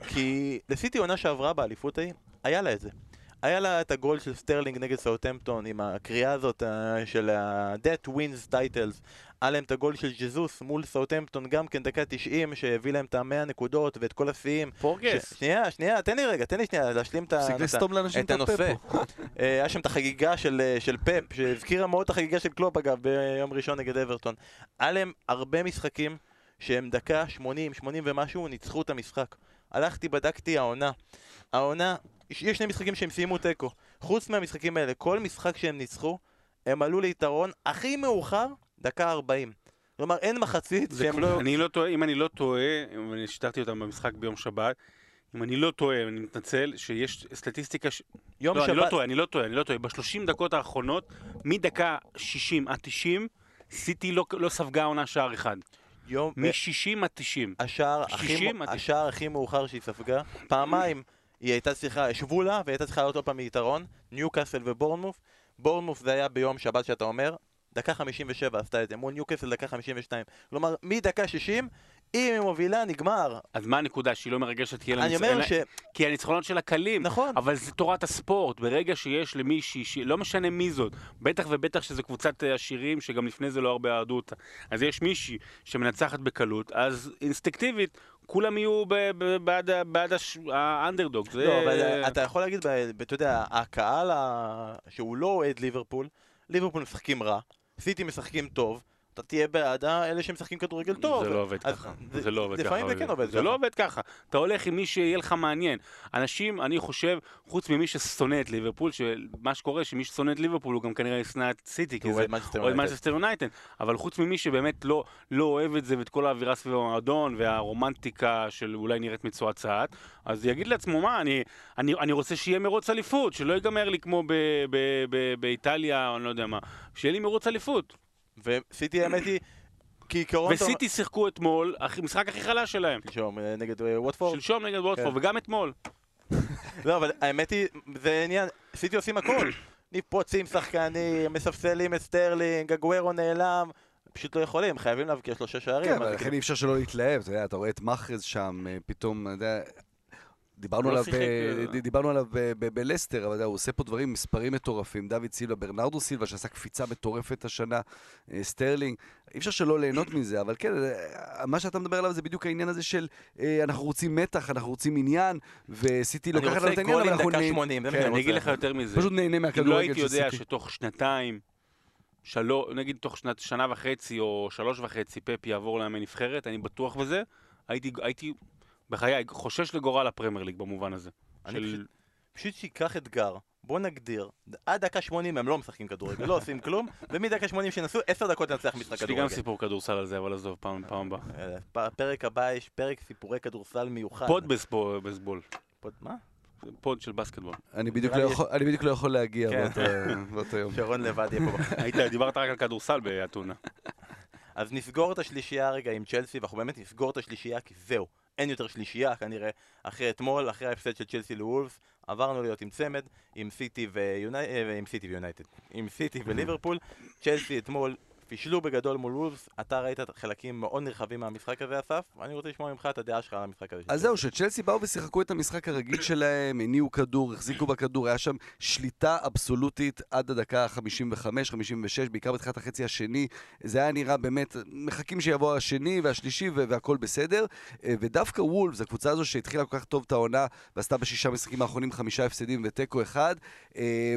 כי לסיטי עונה שעברה באליפות ההיא, היה לה את זה. היה לה את הגול של סטרלינג נגד סאוטמפטון עם הקריאה הזאת אה, של ה-That wins titles היה להם את הגול של ג'זוס מול סאוטמפטון גם כן דקה 90 שהביא להם את המאה נקודות ואת כל השיאים פורגס. ש- שנייה, שנייה, תן לי רגע, תן לי שנייה להשלים את את את הנושא. אה, היה שם את החגיגה של, אה, של פפ, שהזכירה מאוד את החגיגה של קלופ אגב ביום ראשון נגד אברטון. היה להם הרבה משחקים שהם דקה 80, 80 ומשהו, ניצחו את המשחק. הלכתי, בדקתי העונה. העונה, יש שני משחקים שהם סיימו תיקו. חוץ מהמשחקים האלה, כל משחק שהם ניצחו, הם עלו ליתרון הכי מאוחר, דקה 40. כלומר, אין מחצית שהם לא... אני לא טועה, אם אני לא טועה, אם אני שיתפתי אותם במשחק ביום שבת, אם אני לא טועה, אני מתנצל, שיש סטטיסטיקה ש... יום לא, אני לא שבת... טועה, אני לא טועה, אני לא טועה. בשלושים דקות האחרונות, מדקה 60 עד 90, סיטי לא, לא ספגה עונה שער אחד. יום... מ-60 עד 90. השער הכי, 60 מ... עד- השער הכי מאוחר שהיא ספגה, פעמיים היא הייתה צריכה, השוו לה והיא הייתה צריכה לעלות עוד פעם מיתרון, ניוקאסל ובורנמוף. בורנמוף זה היה ביום שבת שאתה אומר, דקה 57 עשתה את זה, מול ניוקאסל דקה 52. כלומר, מדקה 60, אם היא מובילה, נגמר. אז מה הנקודה שהיא לא מרגשת? כי, אני אומר ש... כי הניצחונות שלה קלים. נכון. אבל זה תורת הספורט, ברגע שיש למישהי, ש- לא משנה מי זאת, בטח ובטח שזה קבוצת אה, עשירים, שגם לפני זה לא הרבה אהדו אותה, אז יש מישהי שמנצחת בקלות, אז אינסטינקטיבית, כולם יהיו ב- ב- בעד בעד הש- האנדרדוג. זה... לא, אבל אה, אתה יכול להגיד, אתה יודע, הקהל ה- שהוא לא אוהד ליברפול, ליברפול משחקים רע, סיטי משחקים טוב, אתה תהיה בעד אלה שמשחקים כדורגל טוב. זה לא עובד ככה, זה- זה לא עובד ככה. לפעמים זה כן עובד זה ככה. לא עובד ככה. אתה הולך עם מי שיהיה לך מעניין. אנשים, אני חושב, חוץ ממי ששונא את ליברפול, שמה שקורה, שמי ששונא את ליברפול הוא גם כנראה ישנא את סיטי, כי זה אוהד מנצ'סטר יונייטד. יונייטד, אבל חוץ ממי שבאמת לא, לא אוהב את זה ואת כל האווירה סביב המועדון והרומנטיקה של אולי נראית מצועצעת, אז יגיד לעצמו, מה, אני, רוצה שיהיה מרוץ אליפות, שלא ייגמר לי כמו באיטליה, או אני לא יודע מה, שיהיה לי מרוץ אליפות. וסיטי האמת היא, כעיקרון... אתה- וסיטי שיחקו אתמול, המשחק הכי חלש שלהם. שלשום, אה, נגד אה, ווטפורד. שלשום נגד ווטפורד, כן. וגם אתמול. לא, אבל האמת היא, זה עניין, סיטי עושים הכל. פצועים שחקנים, מספסלים את סטרלינג, אגוארו נעלם. פשוט לא יכולים, חייבים להבקיע שלושה שערים. כן, אבל כאילו- לכן אי אפשר שלא להתלהב, אתה יודע, אתה רואה את מאחז שם, אה, פתאום, אתה יודע... דיברנו לא עליו, ב- אה. דיברנו עליו ב- ב- בלסטר, אבל אתה יודע, הוא עושה פה דברים, מספרים מטורפים. דוד סילבה, ברנרדו סילבה, שעשה קפיצה מטורפת השנה, אה, סטרלינג. אי אפשר שלא ליהנות מזה, אבל כן, אה, מה שאתה מדבר עליו זה בדיוק העניין הזה של אה, אנחנו רוצים מתח, אנחנו רוצים עניין, וסיטי אני לוקחת לנו רוצה את העניין, אבל גולים אנחנו דקה נהנים- 80, זה מה כן, שאני אני אגיד רוצה. לך יותר מזה. פשוט נהנה אם לא מהכדורגל הייתי של יודע סיטי. שתוך שנתיים, שלוש, נגיד תוך שנת, שנה וחצי או שלוש וחצי פפ יעבור לאמן נבחרת, אני בטוח בזה, הייתי, הייתי בחיי חושש לגורל הפרמייר ליג במובן הזה. אני של... פשוט שייקח אתגר, בוא נגדיר, עד דקה 80 הם לא משחקים כדורגל, לא עושים כלום, ומדקה 80 שינסו 10 דקות לנצח משחק יש לי גם כדורגל. סיפור כדורסל על זה, אבל עזוב, פעם, פעם הבאה. אה, פרק הבא יש פרק סיפורי כדורסל מיוחד. פוד בסבול, בסבול. פוד, מה? פוד של בסקטבול. אני בדיוק לא יכול- לא יכול להגיע כן. באותו- באותו יום. שרון לבד יהיה פה. היית, דיברת רק על כדורסל באתונה. אז נסגור את השלישייה רגע עם צ'לסי, ואנחנו באמת נסגור את השלישייה, כי זהו, אין יותר שלישייה כנראה, אחרי אתמול, אחרי ההפסד של צ'לסי לוולפס, עברנו להיות עם צמד, עם סיטי ויונייטד, עם סיטי ויונייטד, עם סיטי וליברפול, צ'לסי אתמול פישלו בגדול מול וולפס, אתה ראית חלקים מאוד נרחבים מהמשחק הזה, אסף, ואני רוצה לשמוע ממך את הדעה שלך על המשחק הזה. אז זהו, צ'לסי. שצ'לסי באו ושיחקו את המשחק הרגיל שלהם, הניעו כדור, החזיקו בכדור, היה שם שליטה אבסולוטית עד הדקה ה-55-56, בעיקר בתחילת החצי השני. זה היה נראה באמת, מחכים שיבוא השני והשלישי והכל בסדר. אה, ודווקא וולפס, הקבוצה הזו שהתחילה כל כך טוב את העונה, ועשתה בשישה משחקים האחרונים חמישה הפסדים ותיקו אחד, אה,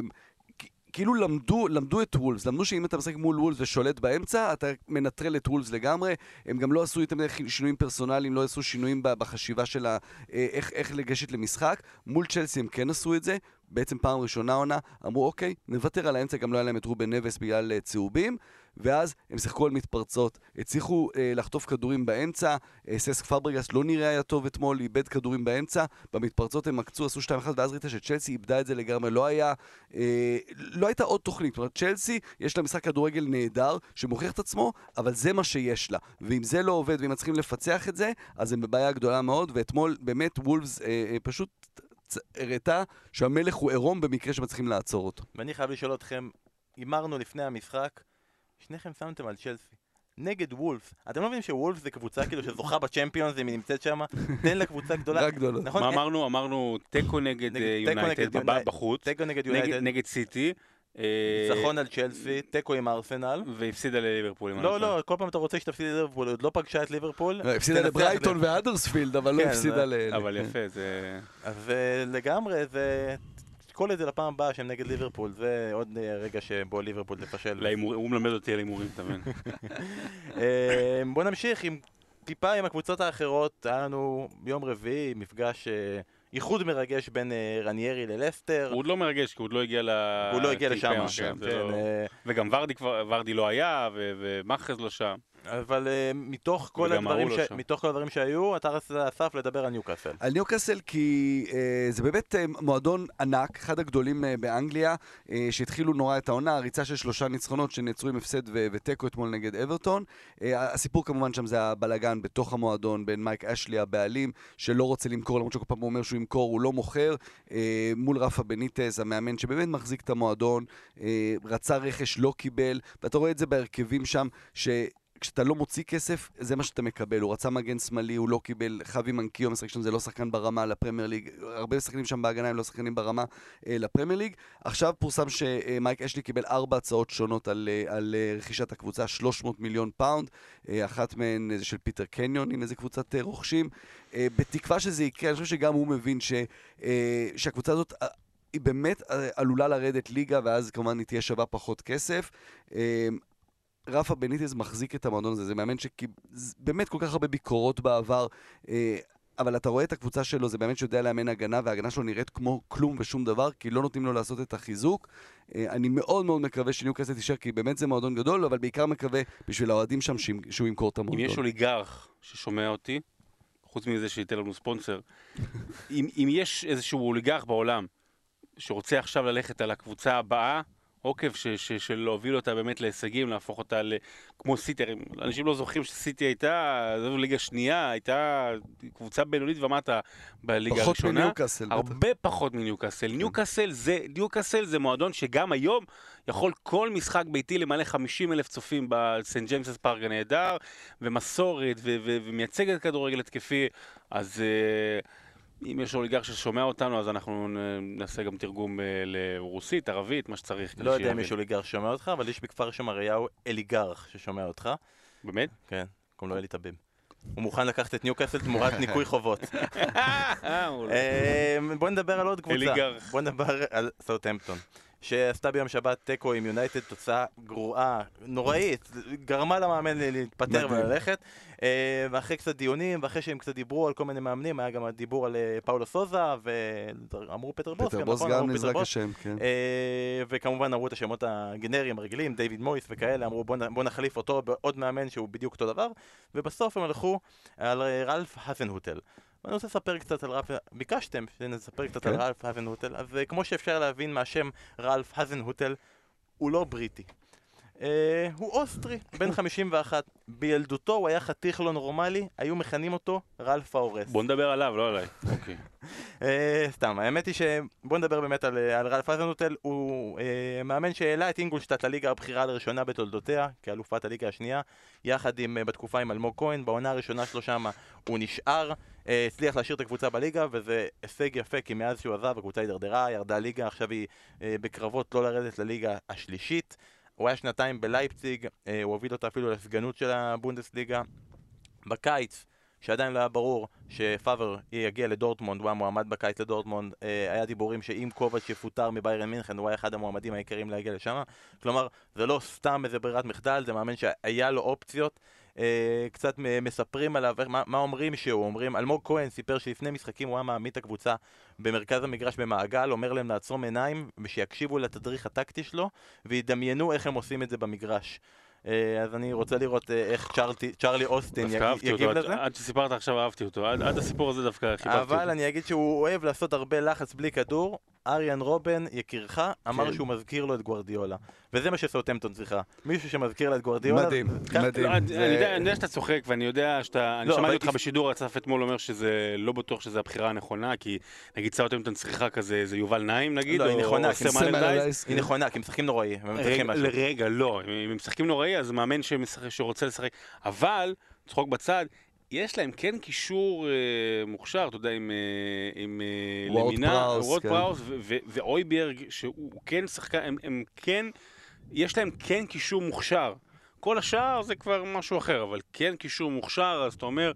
כאילו למדו, למדו את וולפס, למדו שאם אתה משחק מול וולפס ושולט באמצע, אתה מנטרל את וולפס לגמרי. הם גם לא עשו מדי שינויים פרסונליים, לא עשו שינויים בחשיבה של אה, איך, איך לגשת למשחק. מול צ'לסי הם כן עשו את זה, בעצם פעם ראשונה עונה, אמרו אוקיי, נוותר על האמצע, גם לא היה להם את רובן נבס בגלל אה, צהובים. ואז הם שיחקו על מתפרצות, הצליחו אה, לחטוף כדורים באמצע, אה, ססק פברגס לא נראה היה טוב אתמול, איבד כדורים באמצע, במתפרצות הם עקצו, עשו 2-1, ואז ראית שצ'לסי איבדה את זה לגמרי, לא היה, אה, לא הייתה עוד תוכנית, זאת אומרת, צ'לסי, יש לה משחק כדורגל נהדר, שמוכיח את עצמו, אבל זה מה שיש לה, ואם זה לא עובד, ואם מצליחים לפצח את זה, אז הם בבעיה גדולה מאוד, ואתמול באמת וולפס אה, אה, פשוט הראתה שהמלך הוא עירום במקרה שמצליחים לעצור אותו. ואני חייב לשאול אתכם, הימרנו לפני המשחק, שניכם שמתם על צ'לסי. נגד וולפס. אתם לא מבינים שוולפס זה קבוצה כאילו שזוכה בצ'מפיונס, אם היא נמצאת שם? תן לה קבוצה גדולה. רק גדולות. נכון? מה אמרנו? אמרנו תיקו נגד אה, יונייטד. בחוץ, תיקו נגד יונייטד, נגד סיטי, אה, ניצחון על צ'לסי, תיקו עם ארסנל. והפסידה לליברפול. לא, טועה. לא, כל פעם אתה רוצה שתפסיד לליברפול, עוד לא פגשה את ליברפול. לא, הפסידה לברייטון והאדרספילד, אבל לא כן, הפסידה זה- ל... אבל. יפה, זה... אז אה, לגמרי, זה... תשקול את זה לפעם הבאה שהם נגד ליברפול, זה עוד אה, רגע שבו ליברפול תפשל. הוא מלמד אותי על הימורים, אתה מבין? אה, בוא נמשיך עם טיפה עם הקבוצות האחרות, היה לנו ביום רביעי מפגש אה, איחוד מרגש בין רניירי ללסטר. הוא עוד לא מרגש, כי הוא עוד לא הגיע ל... הוא לא הגיע לשם, כן, כן, לא- וגם ורדי לא היה, ומאחז לא שם. אבל אה, מתוך כל הדברים לא ש- שם. מתוך כל הדברים שהיו, אתה רצית אסף לדבר על ניוקאסל. על ניוקאסל כי אה, זה באמת אה, מועדון ענק, אחד הגדולים אה, באנגליה, אה, שהתחילו נורא את העונה, ריצה של שלושה ניצחונות שנעצרו עם הפסד ו- ותיקו אתמול נגד אברטון. אה, הסיפור כמובן שם זה הבלגן בתוך המועדון בין מייק אשלי הבעלים, שלא רוצה למכור, למרות שכל פעם הוא אומר שהוא ימכור, הוא לא מוכר, אה, מול רפה בניטז, המאמן שבאמת מחזיק את המועדון, אה, רצה רכש, לא קיבל, ואתה רואה את זה בהרכבים שם, ש... כשאתה לא מוציא כסף, זה מה שאתה מקבל. הוא רצה מגן שמאלי, הוא לא קיבל. חווי מנקיו משחק שם, זה לא שחקן ברמה לפרמייר ליג. הרבה שחקנים שם בהגנה הם לא שחקנים ברמה אה, לפרמייר ליג. עכשיו פורסם שמייק אשלי קיבל ארבע הצעות שונות על, אה, על אה, רכישת הקבוצה, 300 מיליון פאונד. אה, אחת מהן אה, זה של פיטר קניון עם איזה קבוצת אה, רוכשים. אה, בתקווה שזה יקרה, אני חושב שגם הוא מבין ש, אה, שהקבוצה הזאת... אה, היא באמת אה, עלולה לרדת ליגה, ואז כמובן היא תהיה שווה פחות כסף. רפה בניטז מחזיק את המועדון הזה, זה מאמן שבאמת כל כך הרבה ביקורות בעבר, אה, אבל אתה רואה את הקבוצה שלו, זה מאמן שיודע לאמן הגנה, וההגנה שלו נראית כמו כלום ושום דבר, כי לא נותנים לו לעשות את החיזוק. אה, אני מאוד מאוד מקווה שניוקאסל תישאר, כי באמת זה מועדון גדול, אבל בעיקר מקווה בשביל האוהדים שם שהוא ימכור את אם המועדון. יש אוליגרך ששומע אותי, חוץ מזה שייתן לנו ספונסר, אם, אם יש איזשהו אוליגרך בעולם שרוצה עכשיו ללכת על הקבוצה הבאה, עוקב ש, ש, של להוביל אותה באמת להישגים, להפוך אותה ל... כמו סיטי, הרי אנשים לא זוכרים שסיטי הייתה, זו ליגה שנייה, הייתה קבוצה בינונית ומטה בליגה פחות הראשונה. מניוקאסל. בטח. הרבה פחות מניוקאסל. ניוקאסל זה, ניוקאסל זה מועדון שגם היום יכול כל משחק ביתי למלא 50 אלף צופים בסנט ג'יימסס פארק הנהדר, ומסורת, ו- ו- ומייצגת כדורגל התקפי, אז uh, אם יש אוליגר ששומע אותנו, אז אנחנו נעשה גם תרגום uh, לרוסית, ערבית, מה שצריך. לא יודע אם. יש אוליגר ששומע אותך, אבל יש בכפר שמריהו אליגרך ששומע אותך. באמת? כן, קוראים לו אלי טביב. הוא מוכן לקחת את ניוקאסל תמורת ניקוי חובות. אה, אה, בוא נדבר על עוד קבוצה. אליגרך. בוא נדבר על סאוטהמפטון. שעשתה ביום שבת תיקו עם יונייטד, תוצאה גרועה, נוראית, גרמה למאמן להתפטר. וללכת. אה, ואחרי קצת דיונים, ואחרי שהם קצת דיברו על כל מיני מאמנים, היה גם הדיבור על אה, פאולו סוזה, ואמרו פטר בוס, פטר בוס? גם נזרק. השם, כן. אה, וכמובן אמרו את השמות הגנריים הרגילים, דיוויד מויס וכאלה, אמרו בוא, נחליף אותו בעוד מאמן שהוא בדיוק אותו דבר, ובסוף הם הלכו על רלף האזנהוטל. ואני רוצה לספר קצת על רלף, ביקשתם שנספר קצת על כן. רלף האזנהוטל, אז אה, כמו שאפשר להבין מהשם רלף האזנהוטל, הוא לא בריטי. אה, הוא אוסטרי, בן 51. בילדותו הוא היה חתיך לא נורמלי, היו מכנים אותו רלף ההורס. בוא נדבר עליו, לא עליי. אוקיי. אה, סתם, האמת היא שבוא נדבר באמת על, על רלף אזנוטל, הוא אה, מאמן שהעלה את אינגולשטאט לליגה הבכירה לראשונה בתולדותיה, כאלופת הליגה השנייה, יחד עם, בתקופה עם אלמוג כהן, בעונה הראשונה שלו שמה הוא נשאר, הצליח להשאיר את הקבוצה בליגה, וזה הישג יפה, כי מאז שהוא עזב הקבוצה הידרדרה, ירדה ליגה, עכשיו היא אה, בקרבות לא לרדת לליגה השלישית. הוא היה שנתיים בלייפציג, אה, הוא הוביל אותה אפילו לסגנות של הבונדסליגה. בקיץ, שעדיין לא היה ברור שפאבר יגיע לדורטמונד, הוא היה מועמד בקיץ לדורטמונד, אה, היה דיבורים שאם קובץ' יפוטר מביירן מינכן, הוא היה אחד המועמדים העיקריים להגיע לשם. כלומר, זה לא סתם איזה ברירת מחדל, זה מאמן שהיה לו אופציות. אה, קצת מספרים עליו, מה, מה אומרים שהוא, אומרים, אלמוג כהן סיפר שלפני משחקים הוא היה מעמיד את הקבוצה במרכז המגרש במעגל, אומר להם לעצום עיניים ושיקשיבו לתדריך הטקטי שלו וידמיינו איך הם עושים את זה במגרש. אה, אז אני רוצה לראות אה, איך צ'רלטי- צ'רלי אוסטין דווקא י- אהבתי יגיב אותו, לזה. עד- עד שסיפרת עכשיו אהבתי אותו, עד עד הסיפור הזה דווקא חיבבתי אותו. אבל אני אגיד שהוא אוהב לעשות הרבה לחץ בלי כדור. אריאן רובן, יקירך, אמר כן. שהוא מזכיר לו את גוארדיולה. וזה מה שסאוטהמפטון צריכה. מישהו שמזכיר לה את גוארדיולה. מדהים, כך- מדהים. לא, אני זה- אני יודע- אני יודע שאתה צוחק, ואני יודע שאתה... אני לא, שמעתי אותך בשידור הצף אתמול אומר שזה לא בטוח שזו הבחירה הנכונה, כי נגיד סאוטהמפטון צריכה כזה איזה יובל נעים נגיד, לא, היא נכונה, היא נכונה, כי הם משחקים נוראי. רגע, לא, אם הם משחקים נוראי, אז מאמן שמשחק- שרוצה לשחק. אבל, צחוק בצד, יש להם כן קישור אה, מוכשר, אתה יודע, עם, אה, עם אה, למינה, וורד כן. פראוס ו- ואויברג, שהוא כן שחקן, הם, הם כן, יש להם כן קישור מוכשר. כל השאר זה כבר משהו אחר, אבל כן קישור מוכשר, אז אתה אומר,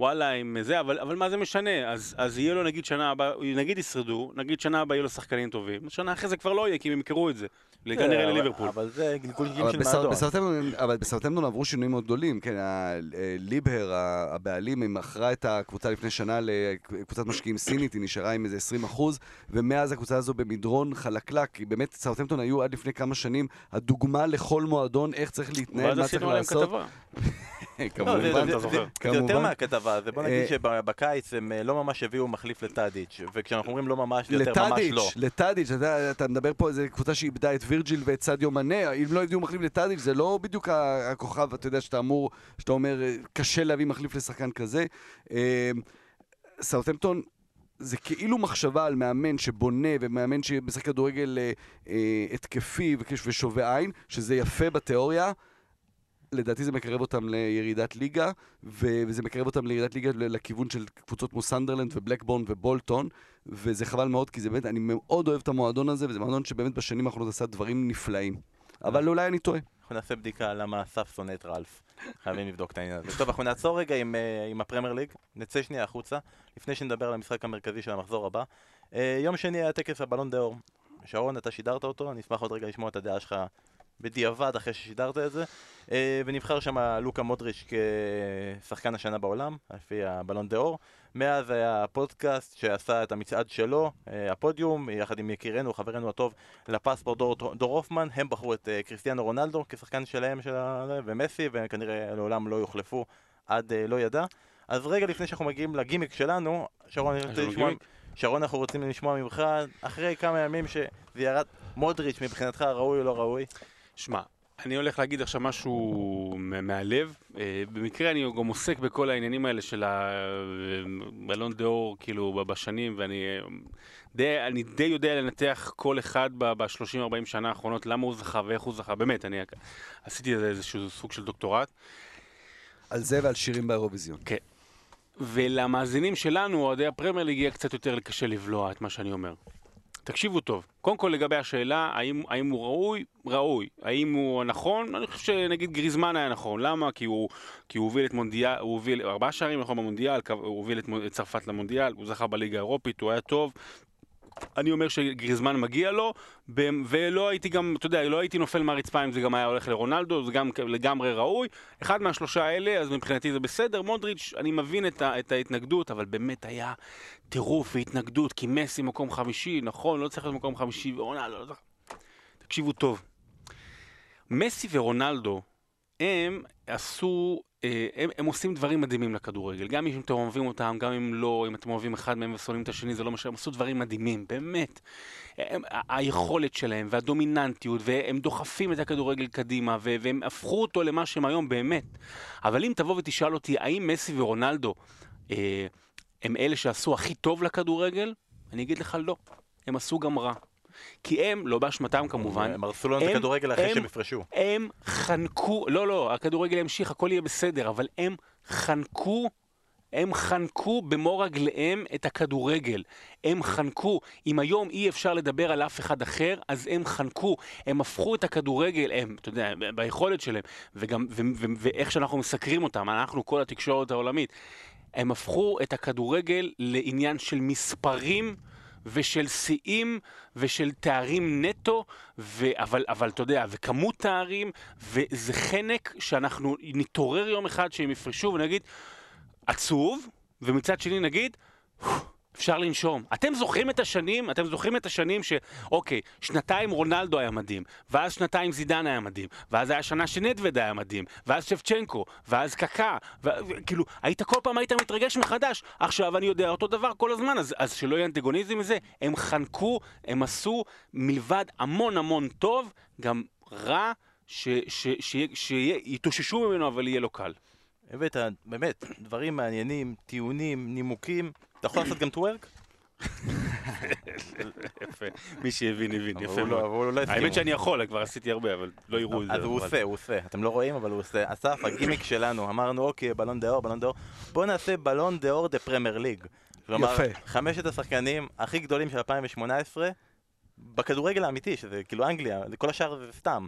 וואלה, עם זה, אבל, אבל מה זה משנה? אז, אז יהיה לו נגיד שנה הבאה, נגיד ישרדו, נגיד שנה הבאה יהיו לו שחקנים טובים, שנה אחרי זה כבר לא יהיה, כי הם ימכרו את זה. כנראה אבל- לליברפול. אבל זה גלגולים אבל של מועדון. אבל בסאוטהמפטון עברו שינויים מאוד גדולים, כן, אה, ליבהר, הבעלים, היא מכרה את הקבוצה לפני שנה לקבוצת משקיעים סינית, היא נשארה עם איזה 20 אחוז, ומאז הקבוצה הזו במדרון חלקלק, כי באמת סאוטהמפטון היו עד לפני כמה שנים הדוגמה לכל מועדון, איך צריך להתנהל, ואז מה צריך עשינו עליהם לעשות. כתבה. לא, כמובן, אתה זוכר. זה יותר. מהכתבה, זה בוא נגיד אה, שבקיץ הם אה, לא ממש הביאו מחליף לטאדיץ', וכשאנחנו אומרים לא ממש, זה יותר ממש לטאדיץ', לא. לטאדיץ', אתה, מדבר פה על איזה קבוצה שאיבדה את וירג'יל ואת סדיו מנה, אם לא הביאו מחליף לטאדיץ', זה לא בדיוק הכוכב, אתה יודע, שאתה אמור, שאתה אומר, אה, קשה להביא מחליף לשחקן כזה. סאוטהמפטון זה כאילו מחשבה על מאמן שבונה ומאמן שמשחק כדורגל אה, אה, התקפי ושובה עין, שזה יפה בתיאוריה. לדעתי זה מקרב אותם לירידת ליגה, וזה מקרב אותם לירידת ליגה לכיוון של קבוצות כמו סנדרלנד ובלקבורן ובולטון, וזה חבל מאוד, כי זה באמת, אני מאוד אוהב את המועדון הזה, וזה מועדון שבאמת בשנים האחרונות עשה דברים נפלאים. אבל אולי אני טועה. אנחנו נעשה בדיקה למה אסף שונא את רלף. חייבים לבדוק את העניין הזה. טוב, אנחנו נעצור רגע עם, אה, עם הפרמייר ליג, נצא שנייה החוצה, לפני שנדבר על המשחק המרכזי של המחזור הבא. אה, יום שני היה טקס הבלון דה אור. שרון, אתה שידרת אותו, אני אשמח עוד רגע לשמוע את הדעה שלך בדיעבד אחרי ששידרת את זה. אה, ונבחר שם לוקה מודריץ' כשחקן השנה בעולם, לפי הבלון דה אור. מאז היה פודקאסט שעשה את המצעד שלו, אה, הפודיום, יחד עם יקירנו, חברנו הטוב, לפספורט דור, דור הופמן, הם בחרו את אה, קריסטיאנו רונלדו כשחקן שלהם, של. ומסי, וכנראה לעולם לא יוחלפו עד לא ידע. אז רגע לפני שאנחנו מגיעים לגימיק שלנו, שרון, אני רוצה לשמוע... שרון, אנחנו רוצים לשמוע ממך, אחרי כמה ימים שזה ירד, מודריץ' מבחינתך ראוי או לא ראוי? שמע, אני הולך להגיד עכשיו משהו מהלב. אה, במקרה אני גם עוסק בכל העניינים האלה של הבלון דה אור, כאילו, בשנים, ואני אה, די, אני די יודע לנתח כל אחד ב-30-40 שנה האחרונות, למה הוא זכה ואיך הוא זכה. באמת, אני עשיתי איזשהו סוג של דוקטורט. על זה ועל שירים באירוויזיון. ולמאזינים שלנו, אוהדי הפרמייר ליג, יהיה קצת יותר קשה לבלוע את מה שאני אומר. תקשיבו טוב. קודם כל לגבי השאלה, האם, האם הוא ראוי? ראוי. האם הוא נכון? אני חושב שנגיד גריזמן היה נכון. למה? כי הוא, כי הוא הוביל את מונדיאל, הוא הוביל ארבעה שערים נכון במונדיאל, הוא הוביל את צרפת למונדיאל, הוא זכה בליגה האירופית, הוא היה טוב. אני אומר שגריזמן מגיע לו, ולא הייתי גם, אתה יודע, לא הייתי נופל מהרצפה אם זה גם היה הולך לרונלדו, זה גם לגמרי ראוי. אחד מהשלושה האלה, אז מבחינתי זה בסדר. מודריץ', אני מבין את, את ההתנגדות, אבל באמת היה טירוף והתנגדות, כי מסי מקום חמישי, נכון, לא צריך להיות מקום חמישי, ורונלדו, לא צריך... תקשיבו טוב. מסי ורונלדו, הם עשו, הם, הם עושים דברים מדהימים לכדורגל. גם אם אתם אוהבים אותם, גם אם לא, אם אתם אוהבים אחד מהם ושונאים את השני, זה לא משנה, הם עשו דברים מדהימים, באמת. הם, היכולת שלהם והדומיננטיות, והם דוחפים את הכדורגל קדימה, והם הפכו אותו למה שהם היום באמת. אבל אם תבוא ותשאל אותי, האם מסי ורונלדו אה, הם אלה שעשו הכי טוב לכדורגל? אני אגיד לך לא. הם עשו גם רע. כי הם, לא באשמתם כמובן, הם הרסו לנו את הכדורגל אחרי הם- שהם הפרשו. הם חנקו, לא, לא, הכדורגל ימשיך, הכל יהיה בסדר, אבל הם חנקו, הם חנקו במו רגליהם את הכדורגל. הם חנקו. אם היום אי אפשר לדבר על אף אחד אחר, אז הם חנקו. הם הפכו את הכדורגל, הם, אתה יודע, ביכולת שלהם, וגם, ו- ו- ואיך שאנחנו מסקרים אותם, אנחנו, כל התקשורת העולמית, הם הפכו את הכדורגל לעניין של מספרים. ושל שיאים ושל תארים נטו, ו... אבל, אבל אתה יודע, וכמות תארים, וזה חנק שאנחנו נתעורר יום אחד שהם יפרשו ונגיד, עצוב, ומצד שני נגיד, אפשר לנשום. אתם זוכרים את השנים, אתם זוכרים את השנים שאוקיי, שנתיים רונלדו היה מדהים, ואז שנתיים זידן היה מדהים, ואז היה שנה שנדווד היה מדהים, ואז שבצ'נקו, ואז קקה, וכאילו, היית כל פעם היית מתרגש מחדש. עכשיו אני יודע אותו דבר כל הזמן, אז, אז שלא יהיה אנטגוניזם מזה, הם חנקו, הם עשו מלבד המון המון טוב, גם רע, שיתאוששו ממנו אבל יהיה לו קל. הבאת באמת דברים מעניינים, טיעונים, נימוקים. אתה יכול לעשות גם twerk? יפה, מי שהבין הבין, יפה לא- מאוד. לא האמת שאני יכול, כבר עשיתי הרבה, אבל לא יראו את זה. אז הוא עושה, הוא עושה. אתם לא רואים, אבל הוא עושה. אסף, הגימיק שלנו, אמרנו, אוקיי, בלון דה אור, בלון דה אור. בוא נעשה בלון דה אור דה פרמייר ליג. כלומר, חמשת השחקנים הכי גדולים של 2018, בכדורגל האמיתי, שזה כאילו אנגליה, כל השאר זה סתם.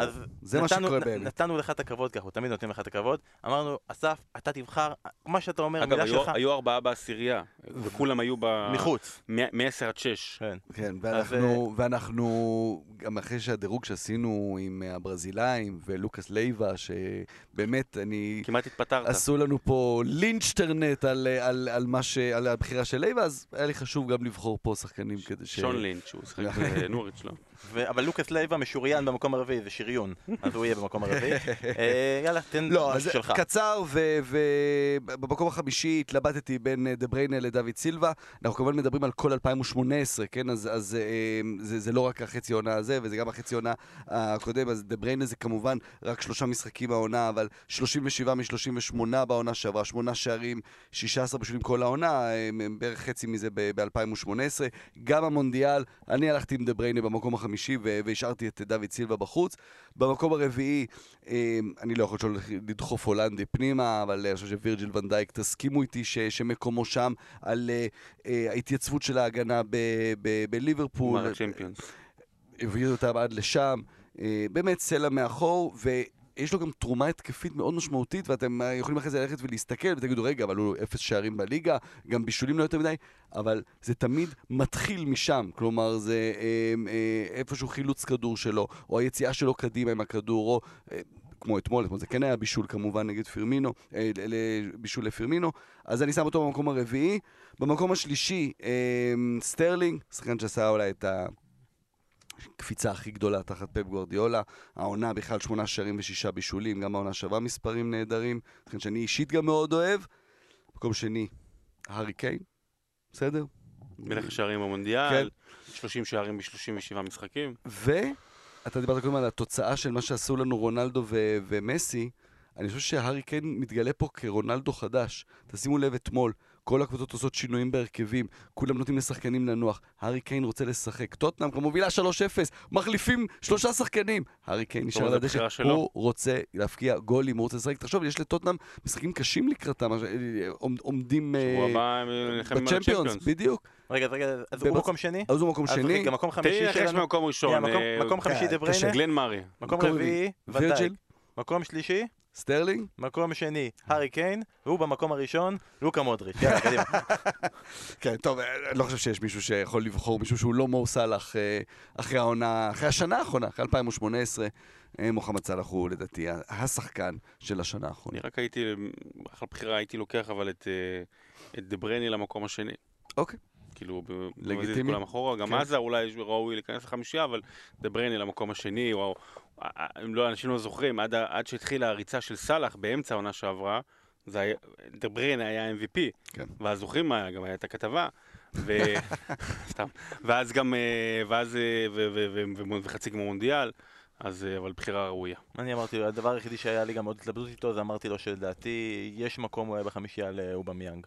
אז זה מה שקורה באמת. נתנו לך את הכבוד ככה, תמיד נותנים לך את הכבוד. אמרנו, אסף, אתה תבחר, מה שאתה אומר, המילה שלך... אגב, היו ארבעה בעשירייה, וכולם היו ב... מחוץ. מ-10 עד 6. כן, כן ואנחנו, ואנחנו, גם אחרי שהדירוג שעשינו עם הברזילאים ולוקאס לייבה, שבאמת, אני... כמעט התפטרת. עשו לנו פה לינצ'טרנט על, על, על, ש... על הבחירה של לייבה, אז היה לי חשוב גם לבחור פה שחקנים כדי ש... שון לינץ', הוא שחק בנוריץ', לא? אבל לוקאס לייבה משוריין במקום הרביעי, זה שריון, אז הוא יהיה במקום הרביעי. אה, יאללה, תן לא, משהו שלך. קצר, ובמקום החמישי התלבטתי בין אה, דה בריינה לדוד סילבה. אנחנו כמובן מדברים על כל 2018, כן? אז, אז אה, זה, זה לא רק החצי עונה הזה, וזה גם החצי עונה הקודם, אז דה בריינה זה כמובן רק שלושה משחקים העונה, אבל 37 מ-38 בעונה שעברה, שמונה שערים, 16 בשבילים כל העונה, בערך חצי מזה ב-2018. גם המונדיאל, אני הלכתי עם דה בריינה במקום החמישי והשארתי את דוד סילבה בחוץ. במקום הרביעי, אמ, אני לא יכול לדחוף הולנדי פנימה, אבל אני חושב שווירג'יל ונדייק, תסכימו איתי ש, שמקומו שם על uh, uh, ההתייצבות של ההגנה בליברפול. גמר הצ'מפיונס. הביאו אותם עד לשם. באמת סלע מאחור, ו... יש לו גם תרומה התקפית מאוד משמעותית, ואתם יכולים אחרי זה ללכת ולהסתכל ותגידו, רגע, אבל הוא אפס שערים בליגה, גם בישולים לא יותר מדי, אבל זה תמיד מתחיל משם. כלומר, זה אה, אה, איפשהו חילוץ כדור שלו, או היציאה שלו קדימה עם הכדור, או... אה, כמו אתמול, אתמול זה כן היה בישול כמובן נגד פירמינו, אה, בישול לפירמינו, אז אני שם אותו במקום הרביעי. במקום השלישי, אה, סטרלינג, שחקן שעשה אולי את ה... הקפיצה הכי גדולה תחת פפ גוורדיולה. העונה בכלל שמונה שערים ושישה בישולים, גם העונה שווה מספרים נהדרים. לכן שאני אישית גם מאוד אוהב. מקום שני, הארי קיין, בסדר? מלך השערים במונדיאל, כן. 30 שערים ב-37 משחקים. ואתה דיברת קודם על התוצאה של מה שעשו לנו רונלדו ו- ומסי. אני חושב שהארי קיין מתגלה פה כרונלדו חדש. תשימו לב אתמול, כל הקבוצות עושות שינויים בהרכבים, כולם נותנים לשחקנים לנוח. הארי קיין רוצה לשחק. טוטנאם כבר מובילה 3-0, מחליפים שלושה שחקנים. הארי קיין נשאר על הדשא, הוא רוצה להפקיע גולים, הוא רוצה לשחק. תחשוב, יש לטוטנאם משחקים קשים לקראתם, אה, עומדים אה, בצ'מפיונס, בדיוק. רגע, רגע, אז הוא במקום שני? אז הוא במקום שני. רגע, מקום חמישי שלנו. תראי איך יש מקום ראשון. מקום חמישי דה בריינה. גלן מארי. מקום רביעי, ואן דייק. מקום שלישי? סטרלינג? מקום שני, הארי קיין, והוא במקום הראשון, לוקה מודריץ'. יאללה, קדימה. כן, טוב, אני לא חושב שיש מישהו שיכול לבחור מישהו שהוא לא מו סאלח אה, אחרי העונה, אחרי השנה האחרונה, אחרי 2018. אה, מוחמד סאלח הוא לדעתי השחקן של השנה האחרונה. אני רק הייתי, אחרי בחירה הייתי לוקח אבל את, אה, את דברני למקום השני. אוקיי. כאילו, לגיטימי. כולם אחורה, גם כן. עזה אולי ראוי להיכנס לחמישייה, אבל דברני למקום השני, או, אם לא, אנשים לא זוכרים, עד, עד שהתחילה הריצה של סאלח באמצע העונה שעברה, זה היה, דברן היה MVP, כן. ואז זוכרים מה היה, גם הייתה כתבה, ו... סתם, ואז גם, אה, ואז, אה, ו, ו, ו, ו, וחצי כמו מונדיאל, אז, אה, אבל בחירה ראויה. אני אמרתי לו, הדבר היחידי שהיה לי גם עוד התלבטות איתו, זה אמרתי לו שלדעתי יש מקום אולי בחמישייה לאובמיאנג.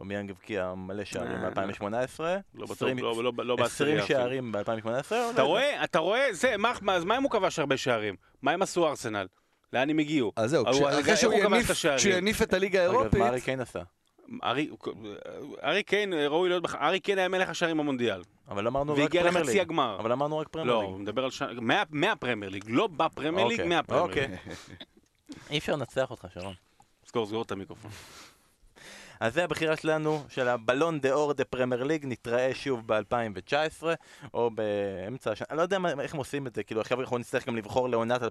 אומיאנג הבקיע מלא שערים ב-2018. לא בטוח, לא, לא, לא. 20 שערים ב-2018. אתה רואה? אתה רואה? זה, אז מה אם הוא כבש הרבה שערים? מה הם עשו ארסנל? לאן הם הגיעו? אז זהו, אחרי שהוא יניף את הליגה האירופית... מה ארי קיין עשה? הארי קיין ראוי להיות, הארי קיין היה מלך השערים במונדיאל. אבל אמרנו רק פרמייר ליג. והגיע לחצי הגמר. אבל אמרנו רק פרמייר ליג. לא, הוא מדבר על מהפרמייר ליג, לא בפרמייר ליג, אוקיי. מהפרמייר ליג. אי אפשר לנצח אותך, שרון. סגור, סגור את המיקרופון. אז זה הבחירה שלנו, של הבלון דה אור דה פרמייר ליג, נתראה שוב ב-2019, או באמצע השנה, אני לא יודע מה, איך הם עושים את זה, כאילו עכשיו אנחנו נצטרך גם לבחור לעונת 2018-2019,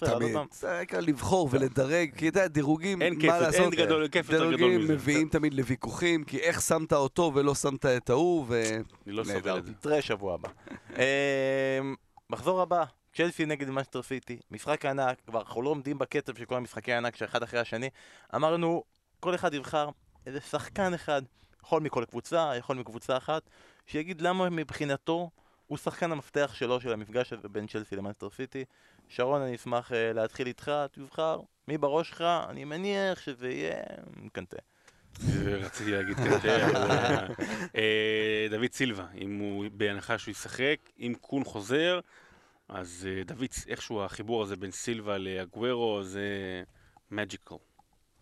תמיד. זה העיקר לבחור ולדרג, כי אתה יודע, דירוגים, אין כיף? אין גדול, כיף יותר גדול דירוגים מזה. מביאים תמיד לוויכוחים, כי איך שמת אותו ולא שמת את ההוא, ו... אני לא. סובל את זה. נתראה שבוע הבא. אמ, מחזור הבא, צ'לסי נגד מנצ'סטר סיטי, משחק ענק, כבר אנחנו לא עומדים בקצב של כל המשחקי הענק שאחד אחרי השני. אמרנו, כל אחד יבחר איזה שחקן אחד, יכול מכל קבוצה, יכול מקבוצה אחת, שיגיד למה מבחינתו הוא שחקן המפתח שלו, של המפגש הזה בין צ'לסי למנצ'סטר סיטי. שרון, אני אשמח אה, להתחיל איתך, תבחר, מי בראש שלך, אני מניח שזה יהיה קנטה. רציתי להגיד כזה, אבל, אה, דוד סילבה, אם הוא, בהנחה שהוא ישחק, אם קון חוזר, אז אה, דוד, איכשהו החיבור הזה בין סילבה לאגוורו זה מג'יקל.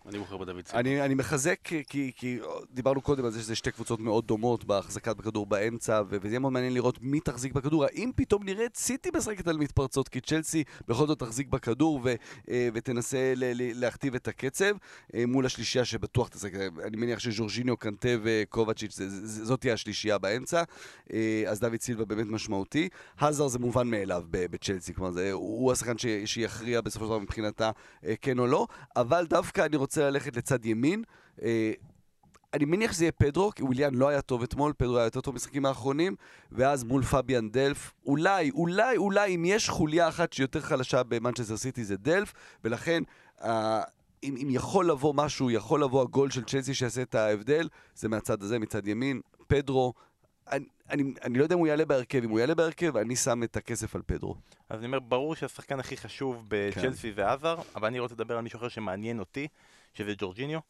אני בוחר סילבה. אני, אני מחזק, כי, כי, דיברנו קודם על זה שזה שתי קבוצות מאוד דומות בהחזקת בכדור באמצע, וזה יהיה מאוד מעניין לראות מי תחזיק בכדור. האם פתאום נראה את סיטי משחקת על מתפרצות, כי צ'לסי בכל זאת תחזיק בכדור ו- אה, ותנסה להכתיב את הקצב אה, מול השלישייה שבטוח תשחק. אני מניח שז'ורג'יניו, קנטה וקובצ'יץ', זאת תהיה השלישייה באמצע. אה, אז דוד סילבה באמת משמעותי. האזר זה מובן מאליו בצ'לסי, כלומר זה, הוא השחקן שיכריע בסופו של דבר מבחינתה כן או לא, אבל דווקא אני רוצה ללכת לצד ימין. אה, אני מניח שזה יהיה פדרו, כי וויליאן לא היה טוב אתמול, פדרו היה יותר טוב במשחקים האחרונים, ואז מול פביאן דלף, אולי, אולי, אולי, אם יש חוליה אחת שיותר חלשה במנצ'סטר סיטי זה דלף, ולכן, אה, אם, אם יכול לבוא משהו, יכול לבוא הגול של צ'לסי שיעשה את ההבדל, זה מהצד הזה, מצד ימין, פדרו. אני, אני, אני לא יודע אם הוא יעלה בהרכב, אם הוא יעלה בהרכב, אני שם את הכסף על פדרו. אז אני אומר, ברור שהשחקן הכי חשוב בצ'לסי זה עזר, אבל אני רוצה לדבר על מישהו אחר שמעניין אותי, שזה ג'ורג'יניו.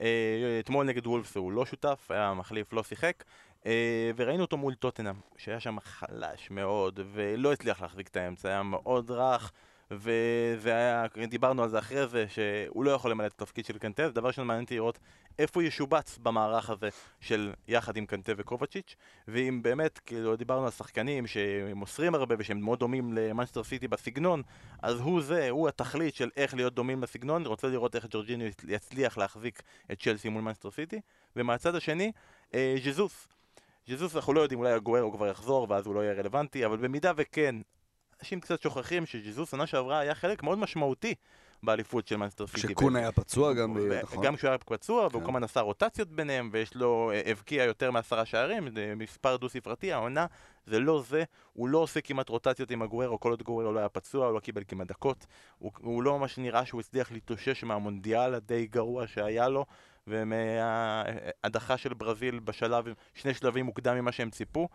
אה, אתמול נגד וולפס הוא לא שותף, היה מחליף, לא שיחק, אה, וראינו אותו מול טוטנאם, שהיה שם חלש מאוד, ולא הצליח להחזיק את האמצע, היה מאוד רך. וזה היה, דיברנו על זה אחרי זה, שהוא לא יכול למלא את התפקיד של קנטה, דבר ראשון מעניין אותי לראות איפה הוא ישובץ במערך הזה של יחד עם קנטה וקובצ'יץ', ואם באמת, כאילו, דיברנו על שחקנים שמוסרים הרבה ושהם מאוד דומים למאנסטר סיטי בסגנון, אז הוא זה, הוא התכלית של איך להיות דומים לסגנון, רוצה לראות איך ג'ורג'יניו יצליח להחזיק את צ'לסי מול מאנסטר סיטי, ומהצד השני, אה, ג'זוס. ג'זוס אנחנו לא יודעים, אולי אגוארו כבר יחזור ואז הוא לא יהיה רלוונטי, אבל במידה וכן, אנשים קצת שוכחים שז'זוס שנה שעברה היה חלק מאוד משמעותי באליפות של מאנסטר סיטי. כשקון היה פצוע גם, ו- נכון? גם כשהוא היה פצוע, והוא כן. כל הזמן עשה רוטציות ביניהם, ויש לו, אה, הבקיע יותר מעשרה שערים, זה מספר דו-ספרתי, העונה זה לא זה, הוא לא עושה כמעט רוטציות עם הגוארו, כל עוד גוארו לא היה פצוע, הוא לא קיבל כמעט דקות, הוא, הוא לא ממש נראה שהוא הצליח להתאושש מהמונדיאל הדי גרוע שהיה לו, ומההדחה של ברזיל בשלב, שני שלבים מוקדם ממה שהם ציפו.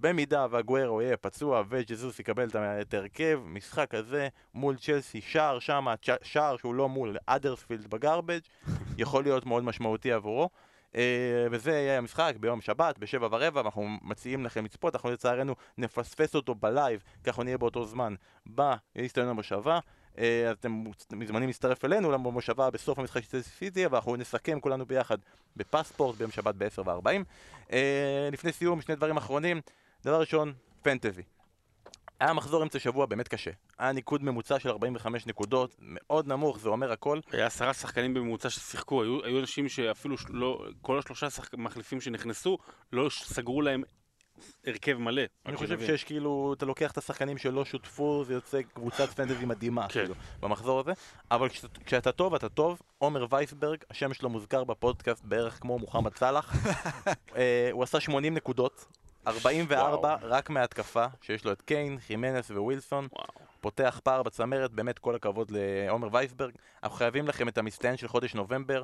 במידה ואגוארו יהיה פצוע וג'זוס יקבל את ההרכב, משחק הזה מול צ'לסי, שער צ'- שער שהוא לא מול האדרספילד ב garbage, יכול להיות מאוד משמעותי עבורו. אה, וזה יהיה המשחק ביום שבת, בשבע ורבע, ואנחנו מציעים לכם לצפות, אנחנו לצערנו נפספס אותו ב live, כי אנחנו נהיה באותו זמן באצטדיון המושבה. אה, אז אתם מוזמנים להצטרף אלינו למושבה בסוף המשחק של צ'לסי סיטי, ואנחנו נסכם כולנו ביחד בפספורט ביום שבת ב-10 ו-40. אה, לפני סיום, שני דברים אחרונים. דבר ראשון, פנטזי. היה מחזור אמצע שבוע באמת קשה. היה ניקוד ממוצע של 45 נקודות, מאוד נמוך, זה אומר הכל. היה עשרה שחקנים בממוצע ששיחקו, היו, היו אנשים שאפילו לא, כל השלושה שחק... מחליפים שנכנסו, לא סגרו להם הרכב מלא. אני חושב שנבין. שיש כאילו, אתה לוקח את השחקנים שלא שותפו, זה יוצא קבוצת פנטזי מדהימה, כן. כאילו, במחזור הזה. אבל כשאתה- כשאתה טוב, אתה טוב. עומר וייסברג, השם שלו מוזכר בפודקאסט בערך כמו מוחמד סאלח. אה, הוא עשה 80 נקודות, 44 וואו. רק מההתקפה, שיש לו את קיין, חימנס ווילסון. וואו. פותח פער בצמרת, באמת כל הכבוד לעומר וייסברג. אנחנו חייבים לכם את המסטיין של חודש נובמבר,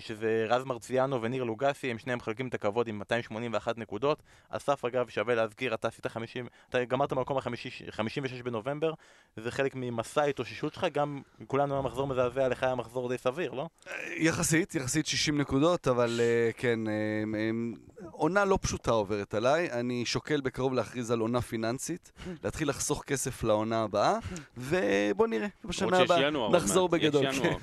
שזה רז מרציאנו וניר לוגסי, הם שניהם מחלקים את הכבוד עם 281 נקודות. אסף אגב, שווה להזכיר, אתה עשית 50, אתה גמרת במקום ה-56 בנובמבר, זה חלק ממסע ההתאוששות שלך, גם כולנו היה מחזור מזעזע, לך היה מחזור די סביר, לא? יחסית, יחסית 60 נקודות, אבל אה, כן, אה, אה, עונה לא פשוטה עוברת עליי. אני שוקל בקרוב להכריז על עונה פיננסית, להתחיל לחסוך כסף לעונה הבאה, ובוא נראה, בשנה הבאה נחזור מעט, יש בגדול. ינואר.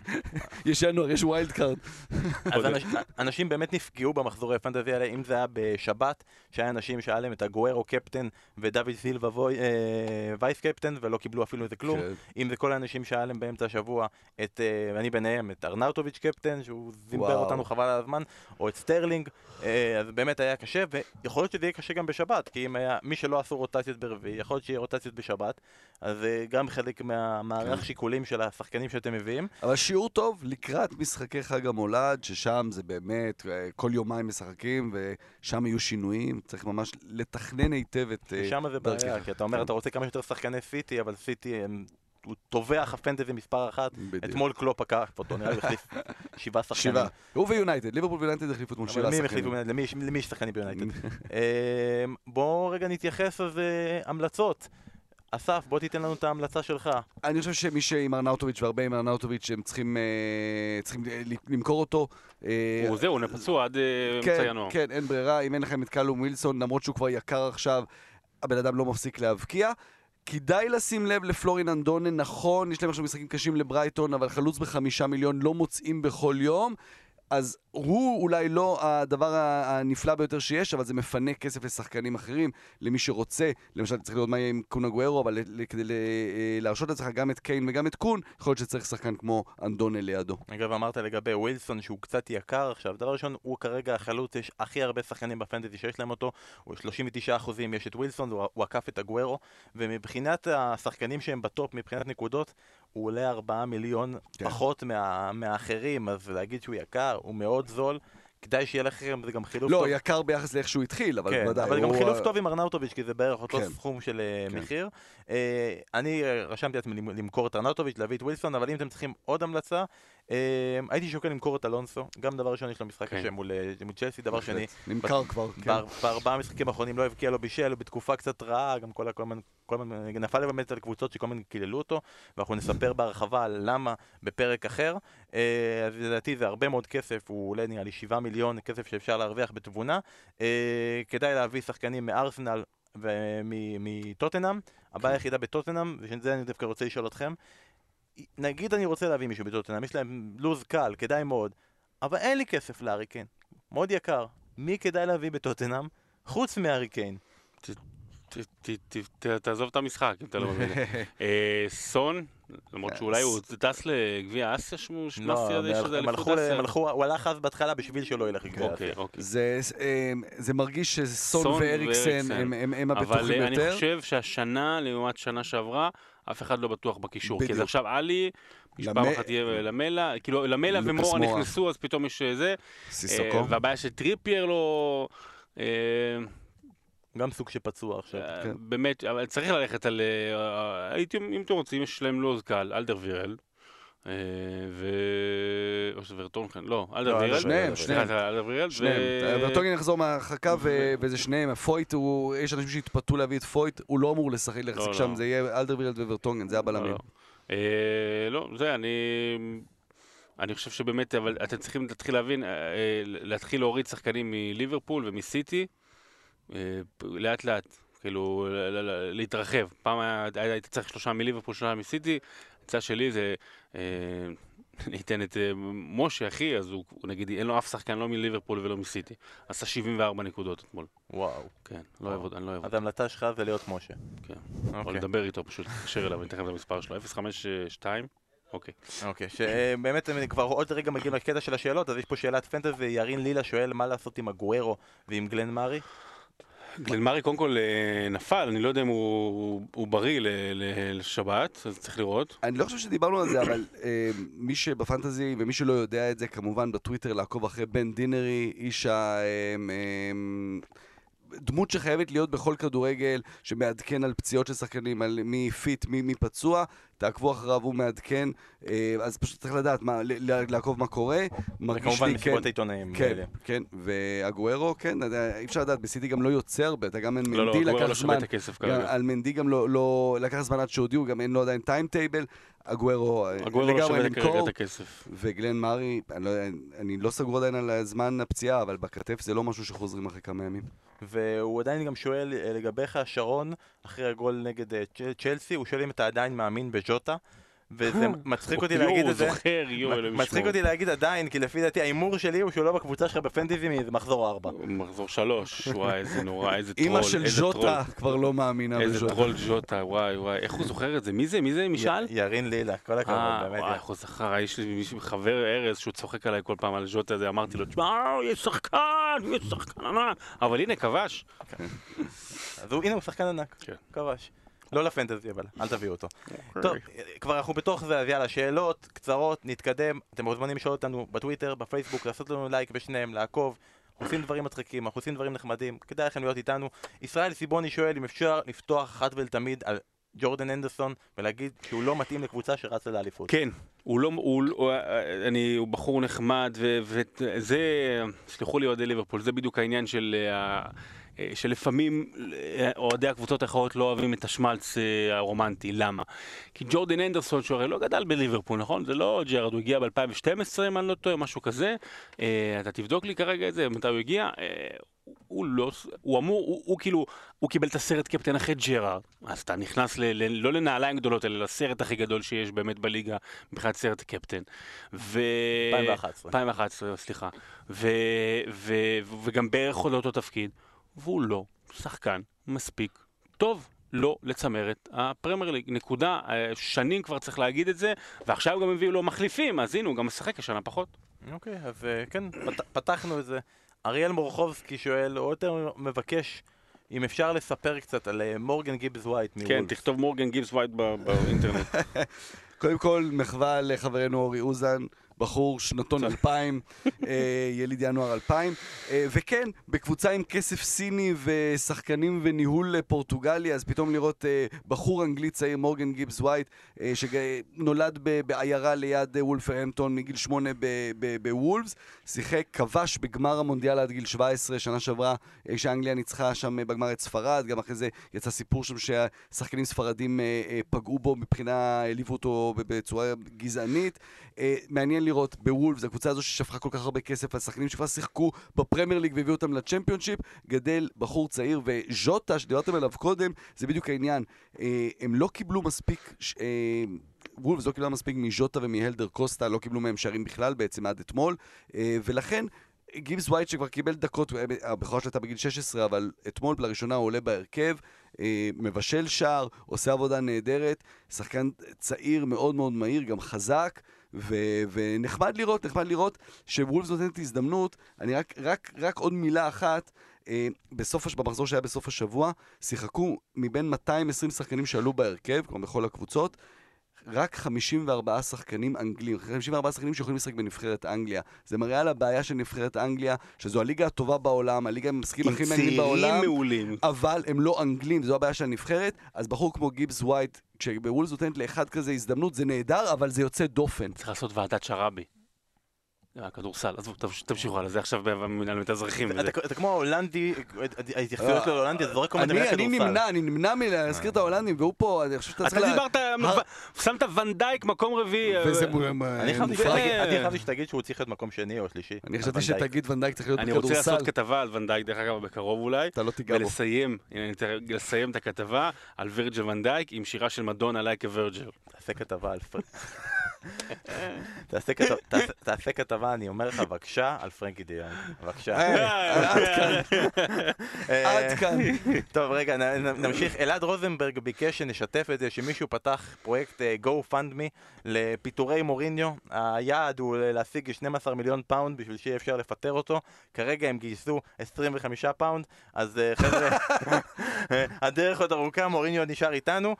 יש ינואר, יש wild card. אז אנש, אנשים באמת נפגעו במחזורי ה fantasy האלה, אם זה היה בשבת, שהיה אנשים שהיה להם את אגוארו קפטן ודוד סילבה אה, vice captain ולא קיבלו אפילו איזה כלום, כן. אם זה כל האנשים שהיה להם באמצע השבוע, את, אה, אני ביניהם, את ארנאוטוביץ' קפטן, שהוא זימבר. אותנו חבל על הזמן, או את סטרלינג, אה, אז באמת היה קשה, ויכול להיות שזה יהיה קשה גם בשבת, כי אם היה, מי שלא עשו רוטציות ברביעי, יכול להיות שיהיה רוטציות בשבת, אז זה גם חלק מהמערך כן. שיקולים של השחקנים שאתם מביאים. אבל שיעור טוב לקראת משחקי חג המולד, ששם זה באמת, אה, כל יומיים משחקים, ושם יהיו שינויים, צריך ממש לתכנן היטב את... אה, שם זה בעיה, דרכך. כי אתה אומר, כן. אתה רוצה כמה שיותר שחקני סיטי, אבל סיטי הם... הוא טובח ה fantasy מספר אחת. בדיוק. אתמול קלופ עקף אותו, נראה לי החליף שבעה שחקנים. שבעה. הוא ויונייטד, ליברפול ויונייטד החליפו אתמול שבעה שחקנים. יש- למי יש שחקנים ביונייטד? אמ, בואו רגע נתייחס אז אה, המלצות. אסף, בוא תיתן לנו את ההמלצה שלך. אני חושב שמי שעם ארנאוטוביץ' והרבה עם ארנאוטוביץ', הם צריכים, אה, צריכים אה, למכור אותו. אה, הוא זהו, הוא פצוע עד אמצע כן, ינואר. כן, אין ברירה, אם אין לכם את קלום ווילסון, למרות שהוא כבר יקר עכשיו, הבן אדם לא מפסיק להבקיע. כדאי לשים לב לפלורין אנדונה, נכון, יש להם עכשיו משחקים קשים לברייטון, אבל חלוץ בחמישה מיליון לא מוצאים בכל יום. אז הוא אולי לא הדבר הנפלא ביותר שיש, אבל זה מפנה כסף לשחקנים אחרים, למי שרוצה. למשל, צריך לראות מה יהיה עם קון אגוארו, אבל כדי אה, להרשות לעצמך גם את קיין וגם את קון, יכול להיות שצריך שחקן כמו אנדונה לידו. אגב, אמרת לגבי ווילסון שהוא קצת יקר עכשיו. דבר ראשון, הוא כרגע החלוץ, יש הכי הרבה שחקנים בפנטזי שיש להם אותו. הוא 39 אחוזים, יש את ווילסון, הוא עקף את הגוורו. ומבחינת השחקנים שהם בטופ, מבחינת נקודות, הוא עולה 4 מיליון כן. פחות מה, מהאחרים, אז להגיד שהוא יקר, הוא מאוד זול. כדאי שיהיה לכם, זה גם חילוף לא, טוב. יקר ביחס לאיך שהוא התחיל, אבל כן, ודאי. אבל גם הוא- חילוף טוב עם ארנאוטוביץ', כי זה בערך אותו כן. סכום של אה, כן. מחיר. אה, אני אה, רשמתי לעצמי למ- למכור את ארנאוטוביץ', להביא את ווילסון, אבל אם אתם צריכים עוד המלצה, אה, הייתי שוקל למכור את אלונסו. גם דבר ראשון, יש לו משחק כן. קשה מול אה, מול צ'לסי, דבר שני, נמכר כבר, כן. באר- בארבעה משחקים האחרונים לא הבקיע, לא בישל, בתקופה קצת רעה, גם כל הזמן, כל הזמן, נפל באמת על קבוצות שכל הזמן קיללו אותו, ואנחנו נספר בהרחבה על למה בפרק אחר. אה, אז לדעתי זה הרבה מאוד כסף, הוא עולה נראה לי 7 מיליון, כסף שאפשר להרוויח בתבונה. אה, כדאי להביא שחקנים מארסנל ומטוטנאם. הבעיה היחידה בטוטנאם, ושזה אני דווקא רוצה לשאול אתכם, נגיד אני רוצה להביא מישהו בטוטנאם, יש להם לו"ז קל, כדאי מאוד, אבל אין לי כסף לארי קיין, מאוד יקר. מי כדאי להביא בטוטנאם? חוץ מארי קיין. ת- ת- ת- ת- תעזוב את המשחק, אם אתה לא מבין. אה, סון, למרות שאולי הוא טס לגביע אסיה, שמו לא, שמאסיה, יש איזה הם אליפות הלכו, אסיה. הם הלכו, הוא הלך אז בהתחלה בשביל שלא ילך לגביע אוקיי, אסיה. אוקיי. זה, אה, זה מרגיש שסון סון ואריקסן. הם, אבל הבטוחים אה, אני יותר. חושב שהשנה, לעומת שנה שעברה, אף אחד לא בטוח בקישור. כי בדיוק. זה עכשיו עלי, פעם למ- אחת יהיה למלה, כאילו למלה ומורה מורה. נכנסו, אז פתאום יש אה, זה. סיסוקו. אה, והבעיה שטריפייר לא... אה, גם סוג שפצוע עכשיו. אה, כן. באמת, אבל צריך ללכת על... אה, הייתי, אם אתם רוצים, יש להם לוז קל, אלדר וירל. אה. או שזה ורטונקן, לא, אלדר לא, וירל. שניהם, שניהם. זה אלדר וירל. שניהם. ו- ורטונגן יחזור מההרחקה וזה שניהם. פויט, הוא- יש אנשים שהתפתו להביא את פויט, הוא לא אמור לשחק להחזיק לא, שם, לא. זה יהיה אלדרווירלד וורטונגן, זה הבלמים. לא, לא. אה, לא, זה, אני... אני חושב שבאמת, אבל אתם צריכים להתחיל להבין, אה, אה, להתחיל להוריד שחקנים מליברפול ומסיטי, אה, לאט לאט, כאילו, להתרחב. פעם היית צריך שלושה מליברפול, שלושה מסיטי, הצעה שלי זה, אה, אני אתן את אה, משה, אחי, אז הוא, נגיד, אין לו אף שחקן, לא מליברפול ולא מסיטי. עשה 74 נקודות אתמול. וואו. כן, לא אוהב אותו, אני לא אוהב אז אותו. ההמלצה שלך זה להיות משה. כן. או אוקיי. לדבר איתו פשוט, להתקשר אליו, אני אתן לכם את המספר שלו, 052, אוקיי. אוקיי, שבאמת הם כבר עוד רגע מגיעים לקטע של השאלות, אז יש פה שאלת פנטזי, ירין לילה שואל מה לעשות עם הגוארו ועם גלן מארי. גלנמרי קודם כל אה, נפל, אני לא יודע אם הוא, הוא בריא ל- ל- לשבת, אז צריך לראות. אני לא חושב שדיברנו על זה, אבל אה, מי שבפנטזי ומי שלא יודע את זה, כמובן בטוויטר לעקוב אחרי בן דינרי, איש ה... אה, אה, דמות שחייבת להיות בכל כדורגל, שמעדכן על פציעות של שחקנים, על מי פיט, מי, מי פצוע, תעקבו אחריו, הוא מעדכן, אה, אז פשוט צריך לדעת, מה, לעקוב מה קורה. מרגיש וכמובן לי, כן, העיתונאים. כן, האלה. כן, והגוארו, כן, יודע, אי אפשר לדעת, בסיטי גם לא יוצא הרבה, אתה גם לא, לא, מנדי הגוארו לקח לא זמן, את הכסף גם. על מנדי גם לא, לא לקח זמן עד שהודיעו, גם אין לו עדיין טיימטייבל, אה, לא לגמרי שווה כרגע למכור, את הכסף. וגלן מארי, אני לא, אני לא סגור עדיין על זמן הפציעה, אבל בכתף זה לא משהו שחוזרים אחרי כמה ימים. והוא עדיין גם שואל אה, לגביך, שרון, אחרי הגול נגד אה, צ'לסי, הוא שואל אם אתה עדיין מאמין בז'וטה. וזה מצחיק אותי להגיד את זה. יואו, זוכר, יואו, אלוהים מצחיק ישמור. אותי להגיד עדיין, כי לפי דעתי ההימור שלי הוא שהוא לא בקבוצה שלך ב fantasy מאיזה מחזור ארבע. מחזור שלוש, וואי, איזה נורא, איזה טרול. אימא של איזה ז'וטה. כבר לא מאמינה איזה בז'וטה. טרול ג'וטה, וואי וואי, איך הוא זוכר את זה? מי זה? מי זה? משאל? ירין לילה, כל הכבוד, אה, באמת. וואי, איך הוא זכר, יש לי מישהו, חבר ארז, שהוא צוחק עליי כל פעם על ז'וטה הזה, אמרתי לו, תשמע, יש שחקן, יש שחקן ענק, אבל הנה, כבש. אז הוא- הנה הוא שחקן ענק, כן. כבש. לא לפנטזי אבל, אל תביאו אותו. טוב, כבר אנחנו בתוך זה, אז יאללה, שאלות קצרות, נתקדם. אתם מוזמנים לשאול אותנו בטוויטר, בפייסבוק, לעשות לנו לייק בשניהם, לעקוב. אנחנו עושים דברים מצחיקים, אנחנו עושים דברים נחמדים, כדאי לכם להיות איתנו. ישראל סיבוני שואל אם אפשר לפתוח אחת ולתמיד על ג'ורדן אנדרסון ולהגיד שהוא לא מתאים לקבוצה שרצה לאליפות. כן, הוא לא, הוא, הוא, אני, הוא בחור נחמד, וזה, סלחו לי אוהדי ליברפול, זה בדיוק העניין של, אה, שלפעמים אה, אוהדי הקבוצות האחרות לא אוהבים את השמלץ אה, הרומנטי, למה? כי ג'ורדן הנדרסון, שהוא הרי לא גדל בליברפול, נכון? זה לא ג'רארד, הוא הגיע ב-2012, אם אני לא טועה, משהו כזה. אה, אתה תבדוק לי כרגע את זה, מתי הוא הגיע. אה, הוא לא, הוא אמור, הוא, הוא כאילו, הוא קיבל את הסרט קפטן אחרי ג'רארד, אז אתה נכנס ל, ל, לא לנעליים גדולות, אלא לסרט הכי גדול שיש באמת בליגה, מבחינת סרט הקפטן. ו... 2011. 2011, סליחה. ו, ו, ו, וגם בערך עוד אותו תפקיד, והוא לא שחקן מספיק טוב. לא לצמרת הפרמייר ליג, נקודה, אה, שנים כבר צריך להגיד את זה, ועכשיו גם הביאו לו מחליפים, אז הנה הוא גם משחק השנה פחות. אוקיי, אז אה, כן, פת- פתחנו את זה. אריאל מורחובסקי שואל, או יותר מבקש, אם אפשר לספר קצת על אה, מורגן גיבס ווייט כן, מוולפס. תכתוב מורגן גיבס ווייט באינטרנט. קודם כל, מחווה לחברנו אורי אוזן, בחור שנתון 2000, אה, יליד ינואר 2000, אה, וכן, בקבוצה עם כסף סיני ושחקנים וניהול אה, פורטוגלי, אז פתאום לראות בחור אנגלי צעיר, מורגן גיבס ווייט, שנולד בעיירה ליד אה, וולפרהמפטון מגיל שמונה בוולפס, שיחק, כבש בגמר המונדיאל עד גיל 17, שנה שעברה, כשאנגליה ניצחה שם בגמר את ספרד, גם אחרי זה יצא סיפור שם שהשחקנים ספרדים פגעו בו מבחינה, העליבו אותו בצורה גזענית. מעניין לראות בוולפס, הקבוצה הזו ששפכה כל כך הרבה כסף על שחקנים שכבר שיחקו בפרמייר ליג והביאו אותם לצ'מפיונשיפ, גדל בחור צעיר, וז'וטה, שדיברתם עליו קודם, זה בדיוק העניין. אה, הם לא קיבלו מספיק... אה, וולפס לא קיבלה מספיק מז'וטה ומהלדר קוסטה, לא קיבלו מהם שערים בכלל בעצם עד אתמול, אה, ולכן גיבס ווייט שכבר קיבל דקות, אה, הבכורה שלו הייתה בגיל 16, אבל אתמול לראשונה הוא עולה בהרכב, אה, מבשל שער, עושה עבודה נהדרת, שחקן צעיר מאוד מאוד מהיר, גם חזק, ו- ונחמד לראות, נחמד לראות שוולפס נותנת הזדמנות, אני רק, רק, רק עוד מילה אחת, אה, בסוף, במחזור שהיה בסוף השבוע, שיחקו מבין 220 שחקנים שעלו בהרכב, כלומר בכל הקבוצות, רק 54 שחקנים אנגלים, 54 שחקנים שיכולים לשחק בנבחרת אנגליה. זה מראה על הבעיה של נבחרת אנגליה, שזו הליגה הטובה בעולם, הליגה עם המשחקים עם הכי מעניינים בעולם. צעירים מעולים. אבל הם לא אנגלים, זו הבעיה של הנבחרת, אז בחור כמו גיבס ווייט, כשבוולס נותנת לאחד כזה הזדמנות, זה נהדר, אבל זה יוצא דופן. צריך לעשות ועדת שראבי. אה, כדורסל, עזבו, תמש- תמשיכו הלאה, זה עכשיו במינהל מתאזרחים. אתה אתה כמו ההולנדי, ההתייחסויות שלו להולנדי, אתה זורק כל מיני אני, מיני אני כדורסל. נמנע, אני נמנע מלהזכיר את ההולנדים, והוא פה, אני חושב שאתה אתה צריך... לה- דיברת, שמת ונדייק מקום רביעי. וזה אה, מ- אני חשבתי. שתגיד- שהוא צריך להיות מקום שני או שלישי. אני חשבתי. שתגיד ונדייק צריך להיות אני רוצה בכדורסל. לעשות כתבה על ונדייק, דרך אגב, בקרוב אולי. אתה לא תיגע בו. ולסיים, הנה, אני אתן- לסיים את הכתבה על וירג'ל ונדייק עם שירה של מדונה Like Virgil. תעשה כתבה על. תעשה כתב- תעשה- תעשה כתבה, אני אומר לך, בבקשה, על פרנקי דיאנג. בבקשה. אה, עד כאן, עד כאן. טוב, רגע, נמשיך. אלעד רוזנברג ביקש שנשתף את זה, שמישהו פתח פרויקט אה, GoFundMe לפיטורי מוריניו. היעד הוא להשיג 12 מיליון פאונד בשביל שיהיה אפשר לפטר אותו. כרגע הם גייסו 25 פאונד, אז אה, חבר'ה, הדרך עוד ארוכה, מוריניו נשאר איתנו.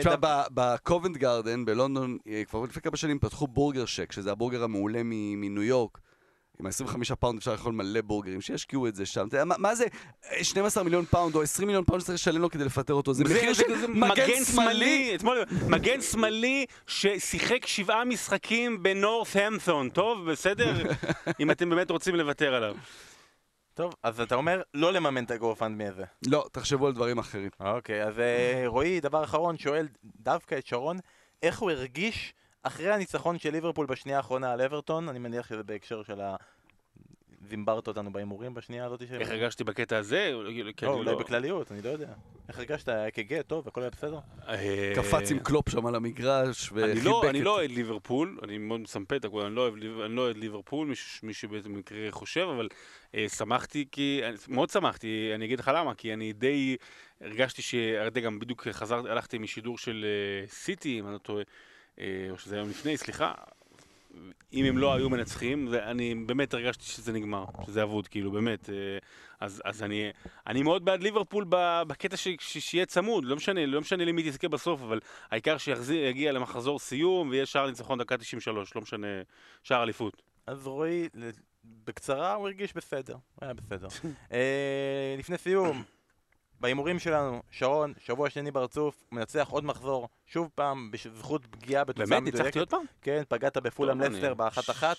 תשמע, בקובנט גארדן בלונדון, כבר לפני כמה שנים פתחו בורגר שק, שזה הבורגר המעולה מ- מניו יורק. עם ה-25 פאונד אפשר לאכול מלא בורגרים, שישקיעו את זה שם. אתה יודע, מה, מה זה אה, 12 מיליון פאונד או 20 מיליון פאונד שצריך לשלם לו כדי לפטר אותו? זה מחיר של מגן שמאלי? מגן שמאלי ששיחק שבעה משחקים בנורת'המפטון, טוב, בסדר? אם אתם באמת רוצים לוותר עליו. טוב, אז אתה אומר לא לממן את ה-GoFundMe הזה. לא, תחשבו על דברים אחרים. אוקיי, אז אה, רועי, דבר אחרון, שואל דווקא את שרון, איך הוא הרגיש אחרי הניצחון של ליברפול בשנייה האחרונה על אברטון, אני מניח שזה בהקשר של זימברת אותנו בהימורים בשנייה הזאת של... איך הרגשתי בקטע הזה? לא, אולי בכלליות, אני לא יודע. איך הרגשת? היה כגט, טוב, הכל היה בסדר? אה, קפץ עם קלופ שם על המגרש אני וחיבק לא, אני את- לא אוהד ליברפול, אני מאוד מסמפת את הכול, אני לא אני לא אוהד ליברפול, מי ש- מי שבאיזה מקרה חושב, אבל אה, שמחתי כי, מאוד שמחתי, אני אגיד לך למה, כי אני די הרגשתי ש... גם בדיוק חזרתי, הלכתי משידור של אה, סיטי, אם אני לא טועה, או שזה היום לפני, סליחה. אם הם לא היו מנצחים, ואני באמת הרגשתי שזה נגמר, שזה אבוד, כאילו, באמת. אה, אז, אז אני, אני מאוד בעד ליברפול בקטע ש, ש, שיהיה צמוד, לא משנה, לא משנה למי תזכה בסוף, אבל העיקר שיגיע למחזור סיום ויהיה שער ניצחון דקה 93, לא משנה, שער אליפות. אז רועי, בקצרה, הוא הרגיש בסדר. הוא היה בסדר. אה, לפני סיום, בהימורים שלנו, שרון, שבוע שני ברצוף, מנצח עוד מחזור, שוב פעם, בזכות פגיעה בתוצאה באמת? מדויקת. ניצחתי עוד פעם? כן, פגעת בפולאם לסטר אני- באחת אחת,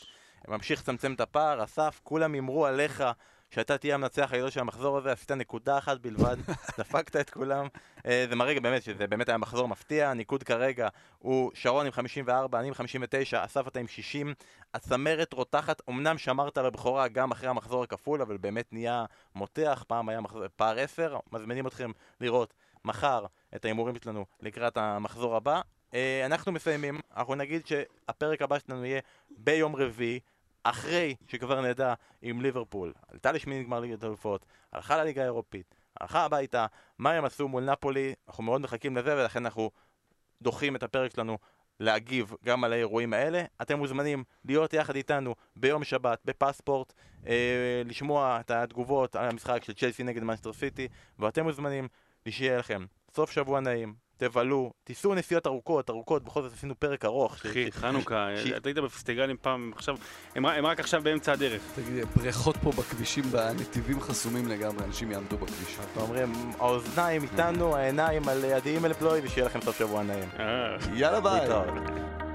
ממשיך לצמצם את הפער, אסף, כולם הימרו עליך שאתה תהיה המנצח הגדול של המחזור הזה, עשית נקודה אחת בלבד, דפקת את כולם. אה, זה מראה באמת שזה באמת היה מחזור מפתיע, הניקוד כרגע הוא שרון עם 54, אני עם 59, אסף אתה עם 60, הצמרת רותחת, אמנם שמרת על הבכורה גם אחרי המחזור הכפול, אבל באמת נהיה מותח, פעם היה מחזור, פער 10, מזמינים אתכם לראות מחר את ההימורים שלנו לקראת המחזור הבא. אה, אנחנו מסיימים, אנחנו נגיד שהפרק הבא שלנו יהיה ביום רביעי, אחרי שכבר נדע אם ליברפול עלתה לשמינית גמר ליגת האלופות, הלכה לליגה האירופית, הלכה הביתה, מה הם עשו מול נפולי, אנחנו מאוד מחכים לזה ולכן אנחנו דוחים את הפרק שלנו להגיב גם על האירועים האלה. אתם מוזמנים להיות יחד איתנו ביום שבת בפספורט, אה, לשמוע את התגובות על המשחק של צ'לסי נגד מנסטר סיטי, ואתם מוזמנים שיהיה לכם סוף שבוע נעים, תבלו, תיסעו נסיעות ארוכות, ארוכות, בכל זאת עשינו פרק ארוך. אחי, חנוכה, אתה היית בפסטיגלים פעם, עכשיו, הם רק עכשיו באמצע הדרך. תגיד, בריכות פה בכבישים, בנתיבים חסומים לגמרי, אנשים יעמדו בכביש. אנחנו אומרים, האוזניים איתנו, העיניים על עדי אימל פלוי, ושיהיה לכם סוף שבוע נעים. אה. יאללה ביי.